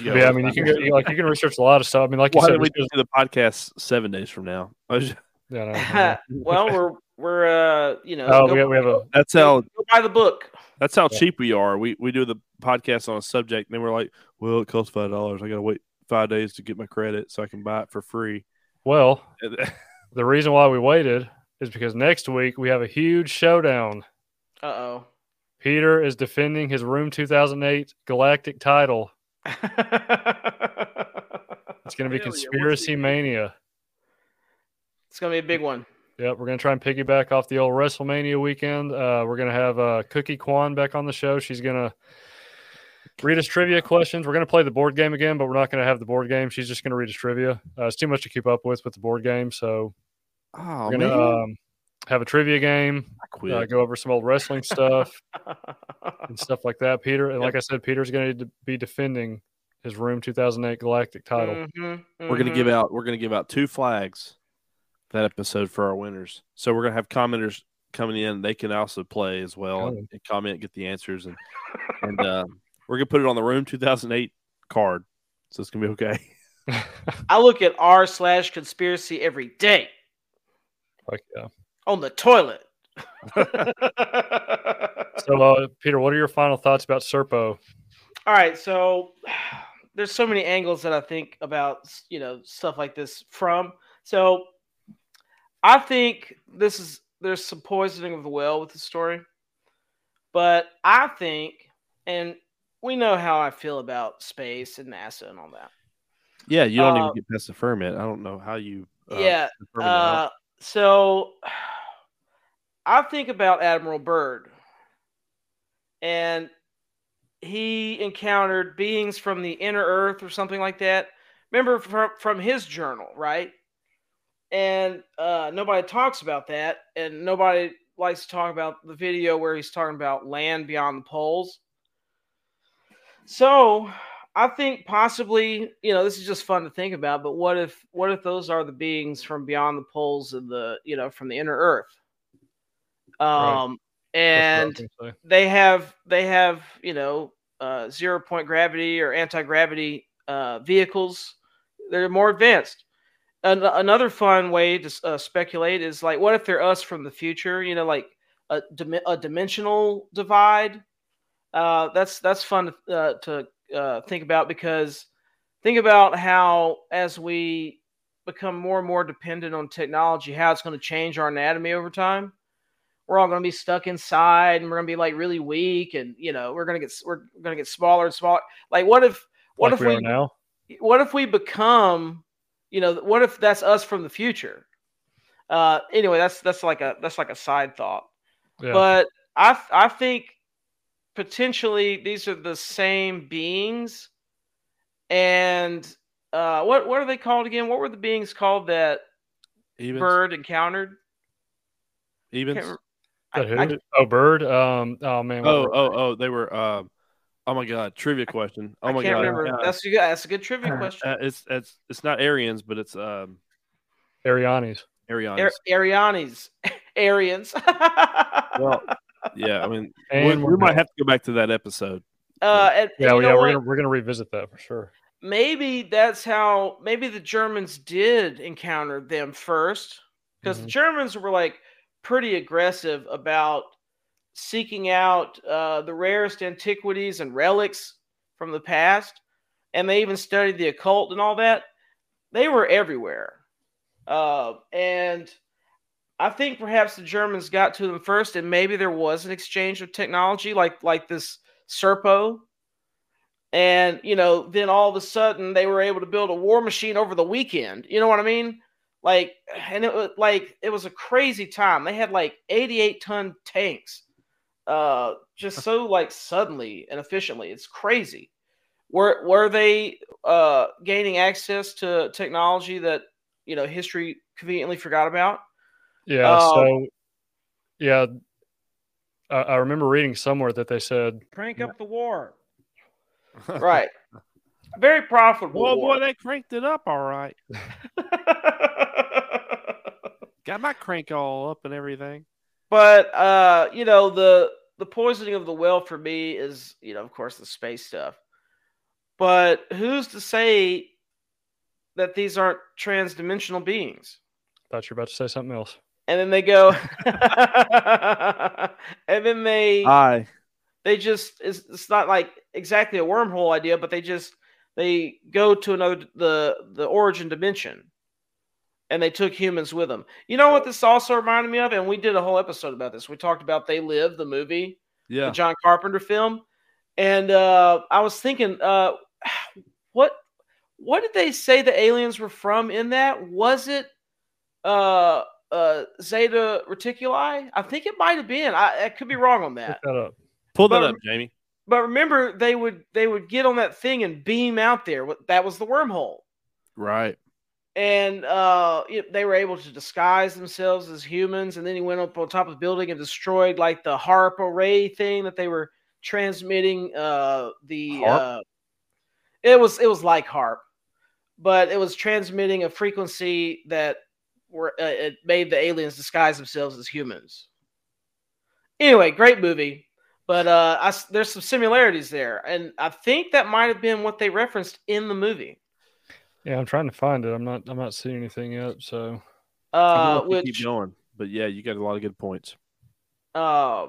yeah, yeah I mean, you can get, like you can research a lot of stuff. I mean, like you Why said, we do the podcast seven days from now. [laughs] [laughs] yeah, no, [laughs] well, we're we're uh, you know, oh, we, we have a that's how go buy the book. That's how yeah. cheap we are. We we do the podcast on a subject, and then we're like, well, it costs five dollars. I got to wait five days to get my credit so I can buy it for free. Well, the reason why we waited is because next week we have a huge showdown. Uh oh. Peter is defending his Room 2008 Galactic title. [laughs] it's going to be Conspiracy Mania. It's going to be a big one. Yep, we're going to try and piggyback off the old WrestleMania weekend. Uh, we're going to have uh, Cookie Kwan back on the show. She's going to read us trivia questions. We're going to play the board game again, but we're not going to have the board game. She's just going to read us trivia. Uh, it's too much to keep up with with the board game, so oh, we're going to um, have a trivia game. Uh, go over some old wrestling stuff [laughs] and stuff like that. Peter, and yep. like I said, Peter's going to be defending his Room 2008 Galactic title. Mm-hmm, mm-hmm. We're going to give out. We're going to give out two flags that episode for our winners. So we're going to have commenters coming in. They can also play as well and, and comment, get the answers, and and. Uh, we're gonna put it on the Room 2008 card, so it's gonna be okay. [laughs] I look at r slash conspiracy every day. Like yeah. On the toilet. [laughs] so, uh, Peter, what are your final thoughts about Serpo? All right, so [sighs] there's so many angles that I think about, you know, stuff like this from. So, I think this is there's some poisoning of the well with the story, but I think, and we know how I feel about space and NASA and all that. Yeah, you don't uh, even get past the firmament. I don't know how you. Uh, yeah. So [sighs] I think about Admiral Byrd, and he encountered beings from the inner Earth or something like that. Remember from from his journal, right? And uh, nobody talks about that, and nobody likes to talk about the video where he's talking about land beyond the poles. So I think possibly, you know, this is just fun to think about, but what if what if those are the beings from beyond the poles of the, you know, from the inner earth? Um right. and they have they have, you know, uh zero point gravity or anti-gravity uh vehicles. They're more advanced. An- another fun way to uh, speculate is like what if they're us from the future, you know, like a, dim- a dimensional divide uh, that's that's fun to, uh, to uh, think about because think about how as we become more and more dependent on technology, how it's going to change our anatomy over time. We're all going to be stuck inside, and we're going to be like really weak, and you know we're going to get we're going to get smaller and smaller. Like what if what like if we, we now? What if we become, you know, what if that's us from the future? Uh, anyway, that's that's like a that's like a side thought. Yeah. But I I think potentially these are the same beings. And uh, what what are they called again? What were the beings called that Ebens. Byrd encountered? Ebens. I, I, oh, Byrd. Um. Oh man. Oh oh oh. They were. Um. Oh my God! Trivia question. Oh my God! Remember. Uh, that's a good. That's a good trivia question. Uh, it's it's it's not Aryans, but it's um. Arianni. Arianni. Arianni. [laughs] Aryans. well, yeah, I mean, [laughs] we, we might have to go back to that episode. Uh, and, yeah, and yeah, we're gonna we're gonna revisit that for sure. Maybe that's how. Maybe the Germans did encounter them first, because mm-hmm. the Germans were like pretty aggressive about seeking out uh, the rarest antiquities and relics from the past, and they even studied the occult and all that. They were everywhere, uh, and I think perhaps the Germans got to them first, and maybe there was an exchange of technology, like like this Serpo. And you know, then all of a sudden they were able to build a war machine over the weekend. You know what I mean? Like, and it was like it was a crazy time. They had like 88 ton tanks, uh, just so [laughs] like suddenly and efficiently. It's crazy. Were were they uh gaining access to technology that you know history conveniently forgot about? Yeah. Um, so, yeah, I, I remember reading somewhere that they said Crank up the war. [laughs] Right. Very profitable. Boy, war. boy, they cranked it up all right. [laughs] Got my crank all up and everything. but uh, you know, the the poisoning of the well for me is, you know, of course, the space stuff. But who's to say that these aren't transdimensional beings? thought you were about to say something else. And then they go, [laughs] and then they Aye. they just it's, it's not like exactly a wormhole idea, but they just they go to another the the origin dimension, and they took humans with them. You know what this also reminded me of, and we did a whole episode about this. We talked about They Live, the movie, Yeah. the John Carpenter film, and uh, I was thinking, uh, [sighs] what what did they say the aliens were from in that? Was it uh uh Zeta Reticuli? I think it might have been. I, I could be wrong on that. Look that up. Pull that But- up, Jamie. But remember, they would they would get on that thing and beam out there. That was the wormhole, Right. and uh, it- they were able to disguise themselves as humans. And then he went up on top of the building and destroyed like the harp array thing that they were transmitting. Uh, the Harp? uh, it was it was like harp, but it was transmitting a frequency that were uh, it made the aliens disguise themselves as humans. Anyway, great movie, but uh, I s there's some similarities there, and I think that might have been what they referenced in the movie. Yeah, I'm trying to find it. I'm not. I'm not seeing anything yet. So I'm Uh, gonna you which keep going. But yeah, you got a lot of good points. uh,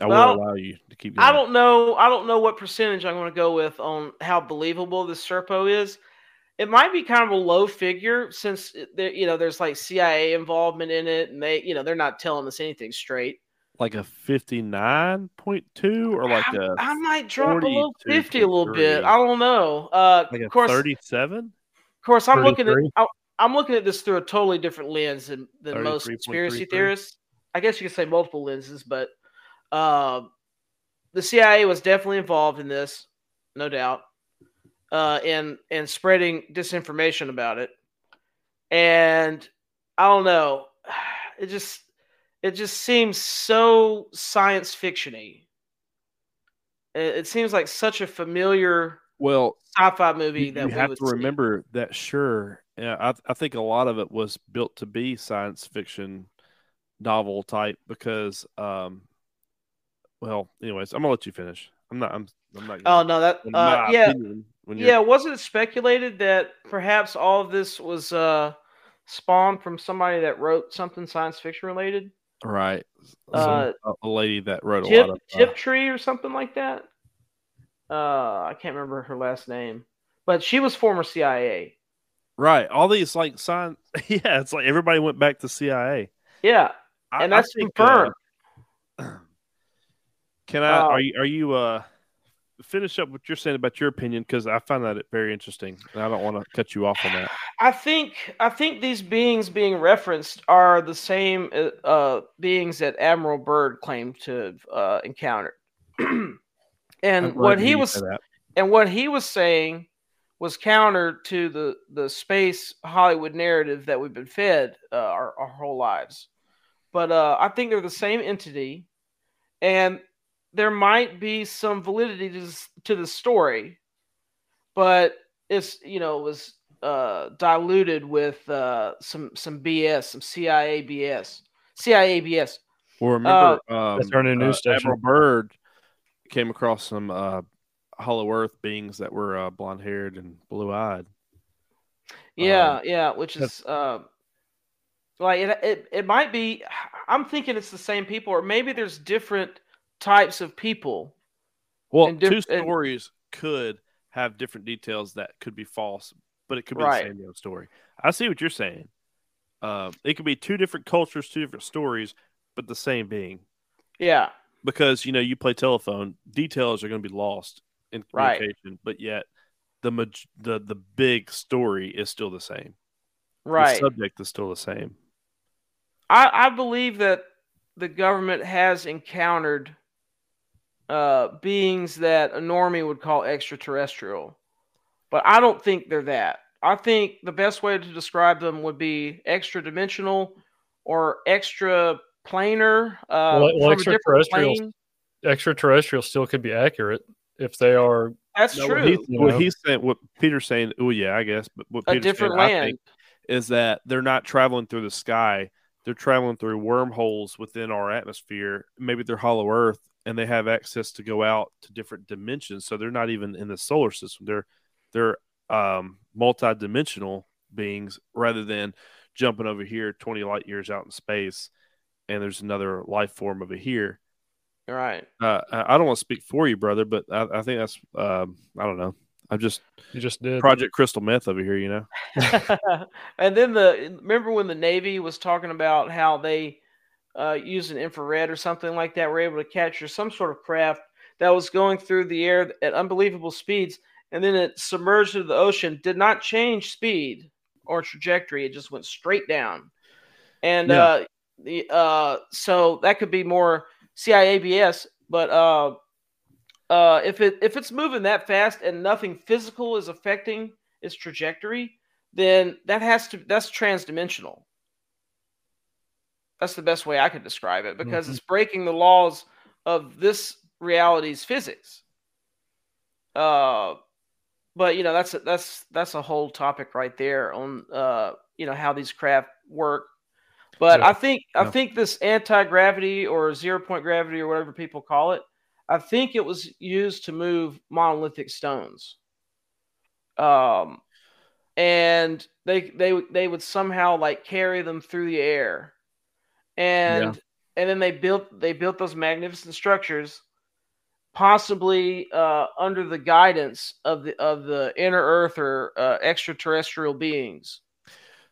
I Well, will allow you to keep going. I don't know. I don't know what percentage I'm going to go with on how believable this Serpo is. It might be kind of a low figure since there, you know there's like CIA involvement in it, and they you know they're not telling us anything straight. like a fifty nine point two or like I, a I might drop below 42.3. fifty a little bit. I don't know. Uh, like of course, thirty seven. of course, I'm looking at I, I'm looking at this through a totally different lens than than most conspiracy theorists. I guess you could say multiple lenses, but uh, the CIA was definitely involved in this, no doubt, uh, and in spreading disinformation about it. And I don't know, [sighs] it just it just seems so science fictiony. It, it seems like such a familiar Well, sci-fi movie you, that you we have to see. remember that. Sure, yeah, I, I think a lot of it was built to be science fiction novel type because, um, well, anyways, I'm gonna let you finish. I'm not. I'm. I'm not. Oh no, that uh, yeah, opinion, yeah. Wasn't it speculated that perhaps all of this was uh, spawned from somebody that wrote something science fiction related? right. Uh, Some, a lady that wrote a Tip lot of uh, Tip Tree or something like that. Uh, I can't remember her last name, but she was former CIA. right. All these like science. [laughs] Yeah, it's like everybody went back to CIA. Yeah, and I that's think, confirmed. [clears throat] Can I? Uh, are you? Are you? Uh, finish up what you're saying about your opinion because I find that very interesting, and I don't want to cut you off on that. I think I think these beings being referenced are the same uh, uh, beings that Admiral Byrd claimed to have uh, encountered. [clears throat] And what he was and what he was saying was counter to the the space Hollywood narrative that we've been fed uh, our, our whole lives. But uh, I think they're the same entity, and there might be some validity to this, to the story, but it's you know it was uh, diluted with uh, some some BS, some CIA BS, CIA BS. Well, remember, um, uh, That's our new news station. Admiral Byrd came across some uh, Hollow Earth beings that were uh, blonde haired and blue eyed. Yeah, Um, yeah, which is uh, like it, it. It might be. I'm thinking it's the same people, or maybe there's different types of people. Well, diff- two and- stories could have different details that could be false, but it could be Right. the same story. I see what you're saying. Um, it could be two different cultures, two different stories, but the same being. Yeah, because you know you play telephone, details are going to be lost in Right. communication, but yet the maj- the the big story is still the same. Right. The subject is still the same. I, I believe that the government has encountered uh, beings that a normie would call extraterrestrial, but I don't think they're that. I think the best way to describe them would be extra dimensional or extra planar. Uh, Well, well, from extraterrestrials- plane. Extraterrestrial still could be accurate if they are. That's No, true. What, he's, You what he's saying, what Peter's saying, oh yeah, I guess, but what a Peter's different saying, I land. think, is that they're not traveling through the sky; they're traveling through wormholes within our atmosphere. Maybe they're hollow Earth, and they have access to go out to different dimensions. So they're not even in the solar system; they're they're um, multi-dimensional beings rather than jumping over here twenty light years out in space, and there's another life form over here Right. uh, I I don't want to speak for you, brother, but I, I think that's um, I don't know. I'm just You just did. Project Crystal Meth over here, you know. [laughs] [laughs] and then the remember when the Navy was talking about how they uh, using infrared or something like that were able to capture some sort of craft that was going through the air at unbelievable speeds, and then it submerged into the ocean, did not change speed or trajectory, it just went straight down. And Yeah. uh, the uh, so that could be more CIABS, but uh, uh, if it if it's moving that fast and nothing physical is affecting its trajectory, then that has to that's transdimensional. That's the best way I could describe it because Mhm. it's breaking the laws of this reality's physics. Uh, but you know that's a, that's that's a whole topic right there on uh you know how these craft work. But Yeah. I think I think this anti gravity or zero point gravity or whatever people call it, I think it was used to move monolithic stones. Um, and they they they would somehow like carry them through the air, and and then they built they built those magnificent structures, possibly uh, under the guidance of the of the inner Earth or uh, extraterrestrial beings.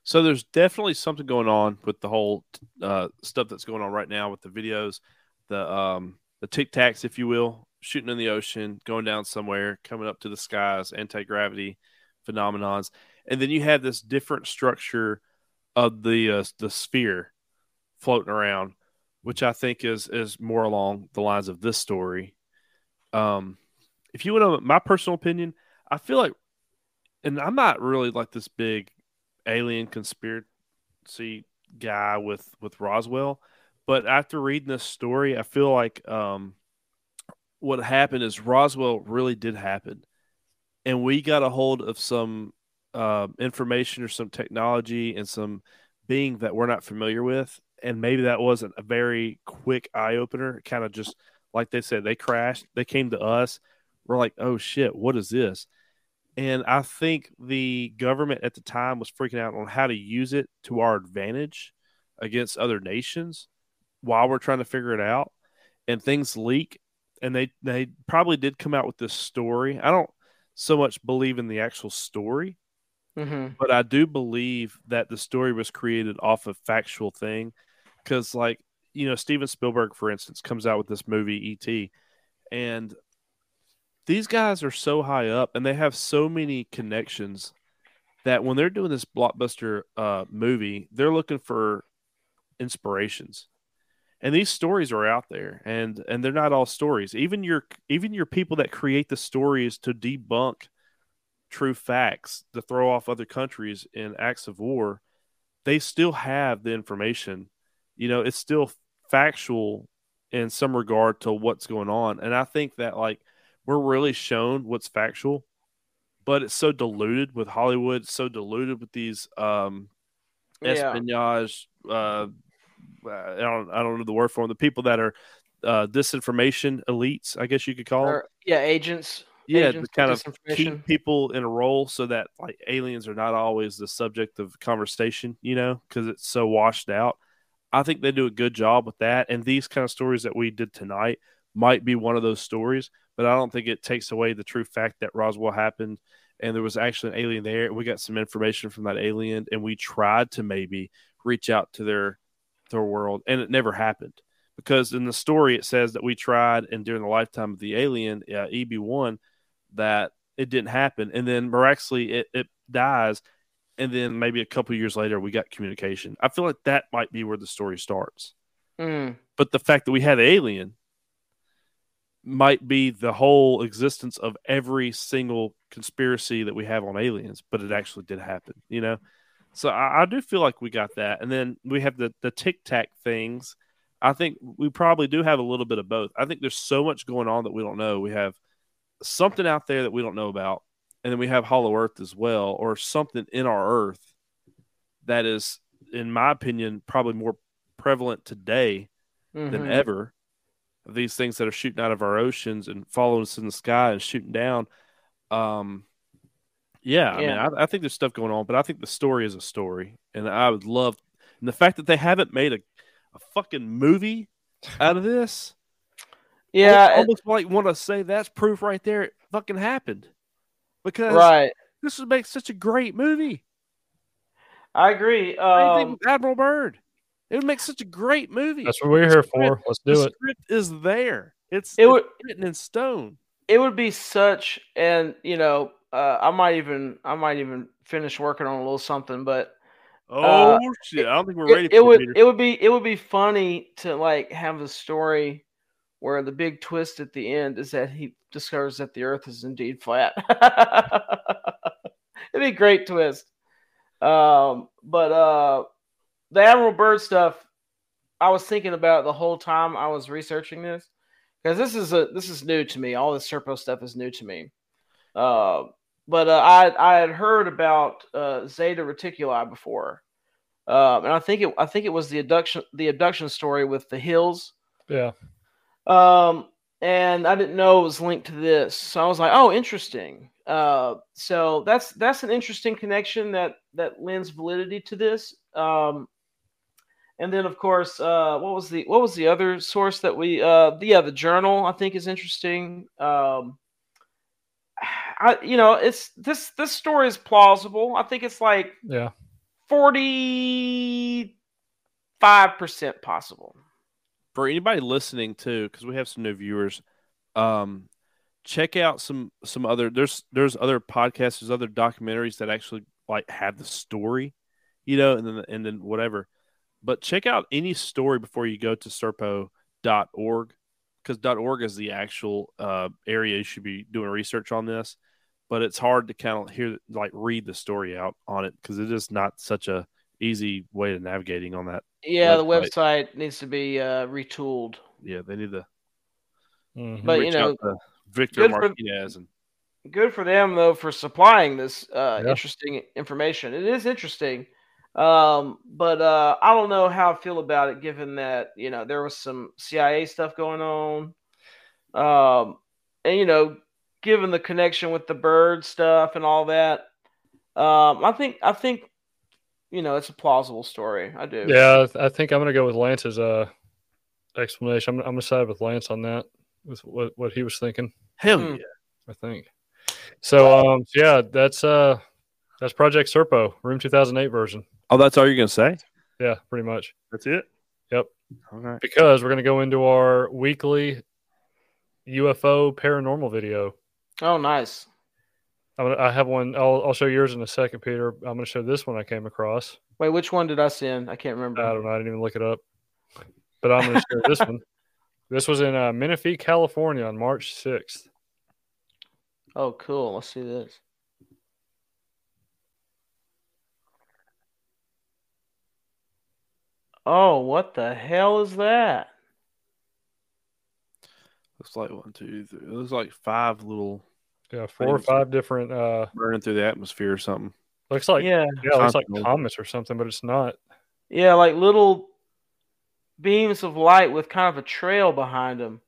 So there's definitely something going on with the whole uh, stuff that's going on right now with the videos, the um, the tic tacs, if you will, shooting in the ocean, going down somewhere, coming up to the skies, anti gravity phenomenons, and then you have this different structure of the uh, the sphere floating around, which I think is is more along the lines of this story. Um, if you want to, my personal opinion, I feel like, and I'm not really like this big alien conspiracy guy with with Roswell, but after reading this story, I feel like um, what happened is Roswell really did happen, and we got a hold of some uh, information or some technology and some being that we're not familiar with, and maybe that wasn't a very quick eye opener. Kind of just like they said, they crashed, they came to us. We're like, oh shit, what is this? And I think the government at the time was freaking out on how to use it to our advantage against other nations while we're trying to figure it out. And things leak. And they, they probably did come out with this story. I don't so much believe in the actual story, Mm-hmm. but I do believe that the story was created off of factual thing. Because, like, you know, Steven Spielberg, for instance, comes out with this movie, E.T., and these guys are so high up and they have so many connections that when they're doing this blockbuster uh, movie, they're looking for inspirations. And these stories are out there, and and they're not all stories. Even your even your people that create the stories to debunk true facts, to throw off other countries in acts of war, they still have the information. You know, it's still factual in some regard to what's going on. And I think that like we're really shown what's factual, but it's so diluted with Hollywood, so diluted with these um Yeah. espionage uh I don't I don't know the word for them. The people that are uh disinformation elites, I guess you could call them. Or, yeah, agents. Yeah, agents to kind of keep people in a role so that like aliens are not always the subject of conversation, you know, because it's so washed out. I think they do a good job with that. And these kind of stories that we did tonight might be one of those stories, but I don't think it takes away the true fact that Roswell happened and there was actually an alien there. We got some information from that alien and we tried to maybe reach out to their their world and it never happened because in the story it says that we tried and during the lifetime of the alien uh, EB1 that it didn't happen and then miraculously it, it dies and then maybe a couple years later we got communication. I feel like that might be where the story starts. Mm. But the fact that we had alien might be the whole existence of every single conspiracy that we have on aliens, but it actually did happen, you know? So I, I do feel like we got that. And then we have the, the tic tac things. I think we probably do have a little bit of both. I think there's so much going on that we don't know. We have something out there that we don't know about. And then we have Hollow Earth as well, or something in our Earth that is, in my opinion, probably more prevalent today than Mhm. ever these things that are shooting out of our oceans and following us in the sky and shooting down. Um, yeah, I mean, I, I think there's stuff going on, but I think the story is a story, and I would love, and the fact that they haven't made a, a fucking movie out of this, [laughs] Yeah, I it- almost like want to say that's proof right there. It fucking happened because right. this would make such a great movie. I agree. Um, Admiral Byrd. It would make such a great movie. That's what we're here for. Let's the do it. script is there. It's, It it's would- written in stone. it would be such, and you know, uh, I might even, I might even finish working on a little something, but Oh Uh, shit! I don't think we're it, ready. it for would, it would be, it would be funny to like have a story where the big twist at the end is that he discovers that the Earth is indeed flat. [laughs] It'd be a great twist. Um, but uh, the Admiral Byrd stuff, I was thinking about the whole time I was researching this because this is a this is new to me. All this Serpo stuff is new to me. Uh, but uh, I I had heard about uh, Zeta Reticuli before, um, and I think it I think it was the abduction the abduction story with the hills. Yeah. Um, and I didn't know it was linked to this, so I was like, "Oh, interesting." Uh, so that's that's an interesting connection that that lends validity to this. Um, and then, of course, uh, what was the what was the other source that we? Uh, yeah, the journal I think is interesting. Um, I you know it's this this story is plausible. I think it's like Yeah. forty five percent possible. For anybody listening too, because we have some new viewers. Um, check out some some other there's there's other podcasts, there's other documentaries that actually like have the story, you know, and then and then whatever. But check out any story before you go to serpo.org because .org is the actual uh, area you should be doing research on this. But it's hard to kind of hear like read the story out on it because it is not such a easy way of navigating on that. Yeah, the Website. website needs to be uh, retooled. Yeah, they need to Mhm. But you know, out to Victor good for- Martinez and good for them though for supplying this uh, Yeah. interesting information. It is interesting, um, but uh, I don't know how I feel about it, given that you know there was some CIA stuff going on, um, and you know, given the connection with the Byrd stuff and all that. Um, I think I think you know it's a plausible story. I do. Yeah, I th- I think I'm gonna go with Lance's uh explanation. I'm, I'm gonna side with Lance on that, with what, what he was thinking. hell Hmm. yeah. I think. So um yeah, that's uh that's Project Serpo, Room 2008 version. Oh, that's all you're gonna say? Yeah, pretty much. That's it. Yep. All right. Because we're gonna go into our weekly UFO paranormal video. Oh, nice. I'm gonna, I have one. I'll, I'll show yours in a second, Peter. I'm going to show this one I came across. Wait, which one did I send? I can't remember. I don't know. I didn't even look it up. But I'm going to share this one. [laughs] This was in uh, Menifee, California on March 6th. Oh, cool. Let's see this. Oh, what the hell is that? Looks like one, two, three. It looks like five little Yeah, four or five different. Uh, burning through the atmosphere or something. looks like yeah, yeah, looks like Continental. comets or something, but it's not. yeah, like little beams of light with kind of a trail behind them.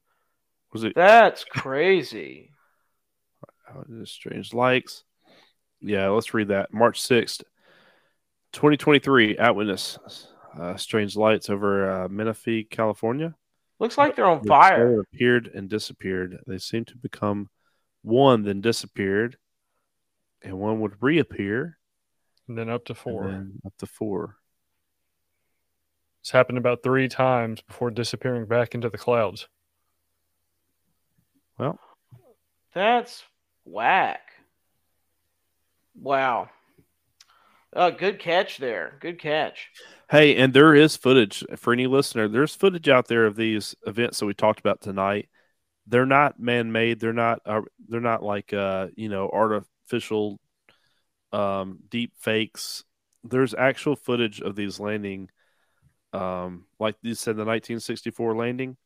Was it That's crazy. [laughs] it is strange likes? Yeah, let's read that. March sixth, twenty twenty three. Eyewitness. Uh, strange lights over uh, Menifee, California. Looks like they're on The fire. soul appeared and disappeared. They seem to become one, then disappeared, and one would reappear, And then up to and four. then up to four. It's happened about three times before disappearing back into the clouds. Well, that's whack. Wow. Uh, good catch there. Good catch. Hey, and there is footage for any listener. There's footage out there of these events that we talked about tonight. They're not man-made. They're not. Uh, they're not like uh, you know artificial, um, deep fakes. There's actual footage of these landing, um, like you said, the 1964 landing.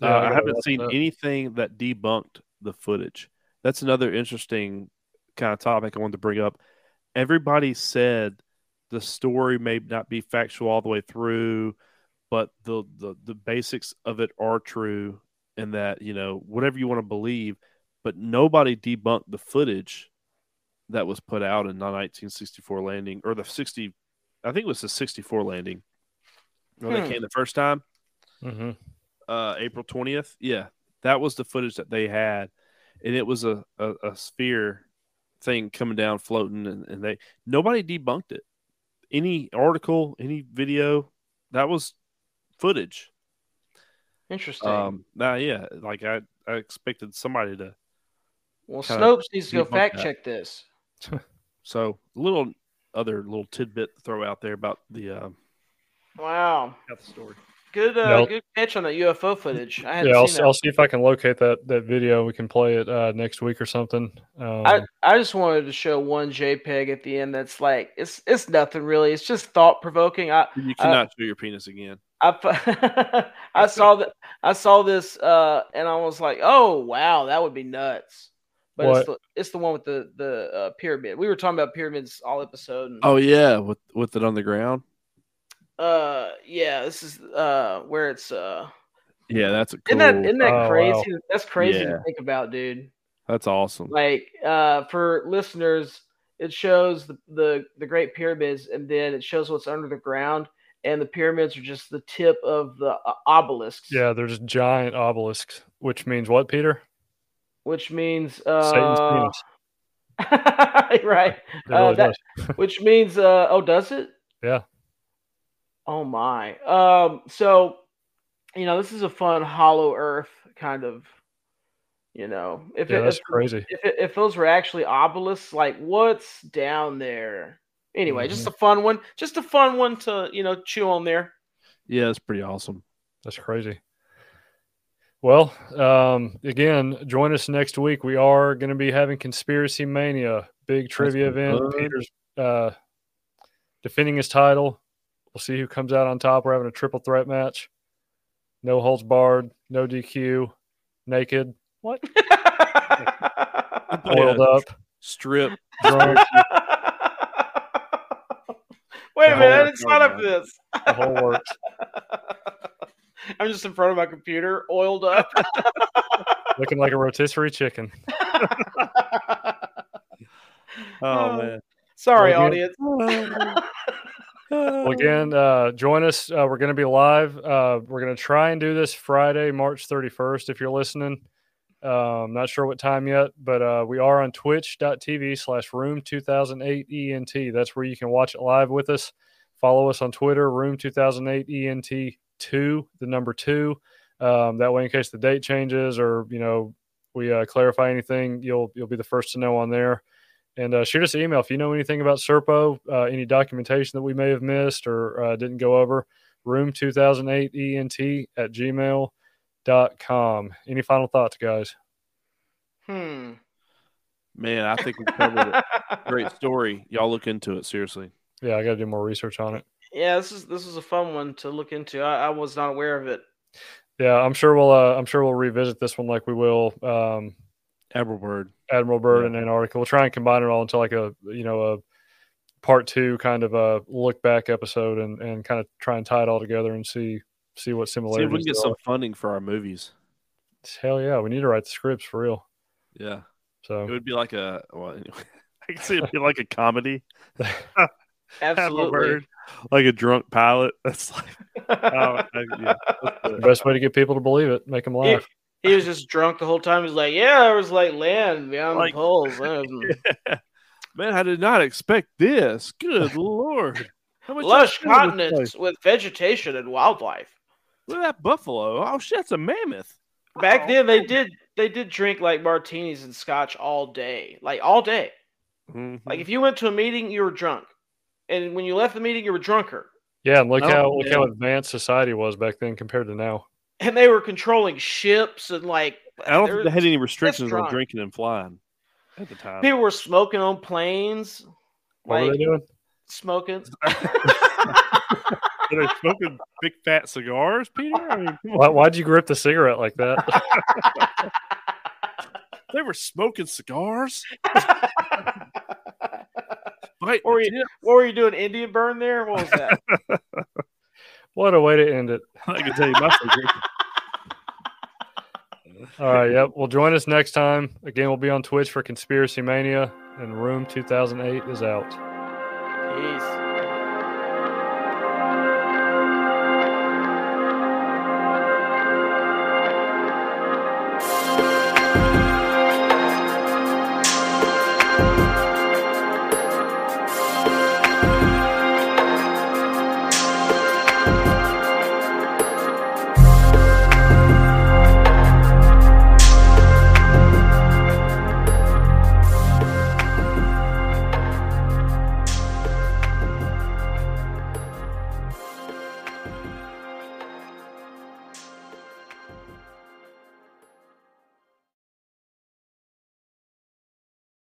Yeah, uh, I I haven't seen that. anything that debunked the footage. That's another interesting kind of topic I wanted to bring up. Everybody said the story may not be factual all the way through, but the the, the basics of it are true, and that you know whatever you want to believe, but nobody debunked the footage that was put out in the 1964 landing or the 60. I think it was the 64 landing when Hmm. they came the first time Mm-hmm. uh, April 20th. Yeah, that was the footage that they had, and it was a, a, a sphere thing coming down, floating, and, and they nobody debunked it. Any article, any video, that was footage. Interesting. Um, now, yeah, like I, I expected somebody to. well, kinda Snopes needs to go fact that. check this. [laughs] So, little other little tidbit to throw out there about the um, Wow. about the story. Good uh, Nope. good catch on that UFO footage. I hadn't Yeah, I'll, that. I'll see if I can locate that that video. We can play it uh, next week or something. Um, I, I just wanted to show one JPEG at the end that's like it's it's nothing really. It's just thought provoking. I You cannot show your penis again. I f- [laughs] I saw that I saw this uh and I was like, oh wow, that would be nuts. But it's the it's the one with the the uh, pyramid. We were talking about pyramids all episode. And, Oh yeah, with with it on the ground. uh yeah, this is uh where it's uh Yeah, that's a cool. isn't that isn't that Oh, crazy? wow. That's crazy Yeah. to think about, dude. that's awesome. like uh for listeners it shows the, the the great pyramids and then it shows what's under the ground and the pyramids are just the tip of the uh, obelisks yeah, they're just giant obelisks, which means what, Peter? which means Satan's uh [laughs] penis. right uh, that- [laughs] which means uh oh does it Yeah. oh my um so you know this is a fun hollow earth kind of you know if Yeah, it, that's if, crazy. if, if those were actually obelisks, like what's down there? Anyway, just Mm-hmm. a fun one. Just a fun one to you know chew on there. Yeah, it's pretty awesome. That's crazy. Well, um, again, join us next week. We are going to be having Conspiracy Mania, big trivia event. fun. Peter's uh, defending his title. We'll see who comes out on top. We're having a triple threat match. No holds barred, no DQ, naked, what? [laughs] Oiled up, Strip. drunk, [laughs] Wait a minute, I didn't sign up for this. the whole works. [laughs] I'm just in front of my computer, oiled up. [laughs] Looking like a rotisserie chicken. [laughs] Oh man. Sorry, Well, audience. Well, again, uh, join us. Uh, we're going to be live. Uh, we're going to try and do this Friday, March 31st, if you're listening. Um, not sure what time yet, but uh, we are on twitch.tv slash room 2008 ENT. That's where you can watch it live with us. Follow us on Twitter, room 2008 ENT 2, the number two. Um, that way, in case the date changes or, you know, we uh, clarify anything, you'll you'll be the first to know on there. And uh, shoot us an email if you know anything about Serpo, uh, any documentation that we may have missed or uh, didn't go over. Room 2008 ENT at gmail.com. Any final thoughts, guys? Hmm. Man, I think we [laughs] covered it. Great story. Y'all look into it seriously. Yeah, I got to do more research on it. Yeah, this is this is a fun one to look into. I, I was not aware of it. Yeah, I'm sure we'll uh, I'm sure we'll revisit this one like we will um, Admiral Byrd. Admiral Byrd Yeah. and Antarctica. We'll try and combine it all into like a you know a part two kind of a look back episode and and kind of try and tie it all together and see see what similarities. See if we can get some are. funding for our movies. Hell yeah, we need to write the scripts for real. Yeah. So It would be like a well anyway. [laughs] I can see it'd be like a comedy. Admiral [laughs] Absolutely. Byrd, like a drunk pilot. [laughs] That's like oh, I- yeah. the best way to get people to believe it, make them laugh. he was just drunk the whole time. He's like, "Yeah, there was like land beyond Like- the poles." Um, Man, I did not expect this. Good lord. How much lush y'all spend on this continents with vegetation and wildlife. Look at that buffalo. Oh shit, that's a mammoth. Back Oh, then, they did they did drink like martinis and scotch all day, like all day. Mhm. Like if you went to a meeting, you were drunk, and when you left the meeting, you were drunker. Yeah, and look Oh, how look how advanced society was back then compared to now. And they were controlling ships and like I don't think they had any restrictions on drinking and flying at the time. people were smoking on planes, What were they doing? smoking. [laughs] [laughs] Are they smoking big fat cigars, Peter? I mean. Why, why'd you grip the cigarette like that? [laughs] they were smoking cigars. [laughs] Right. Or you- what were you doing? Indian burn there? What was that? [laughs] what a way to end it. I can tell you my secret. All right, yep. Well, join us next time. Again, we'll be on Twitch for Conspiracy Mania, and Room 2008 is out. Peace.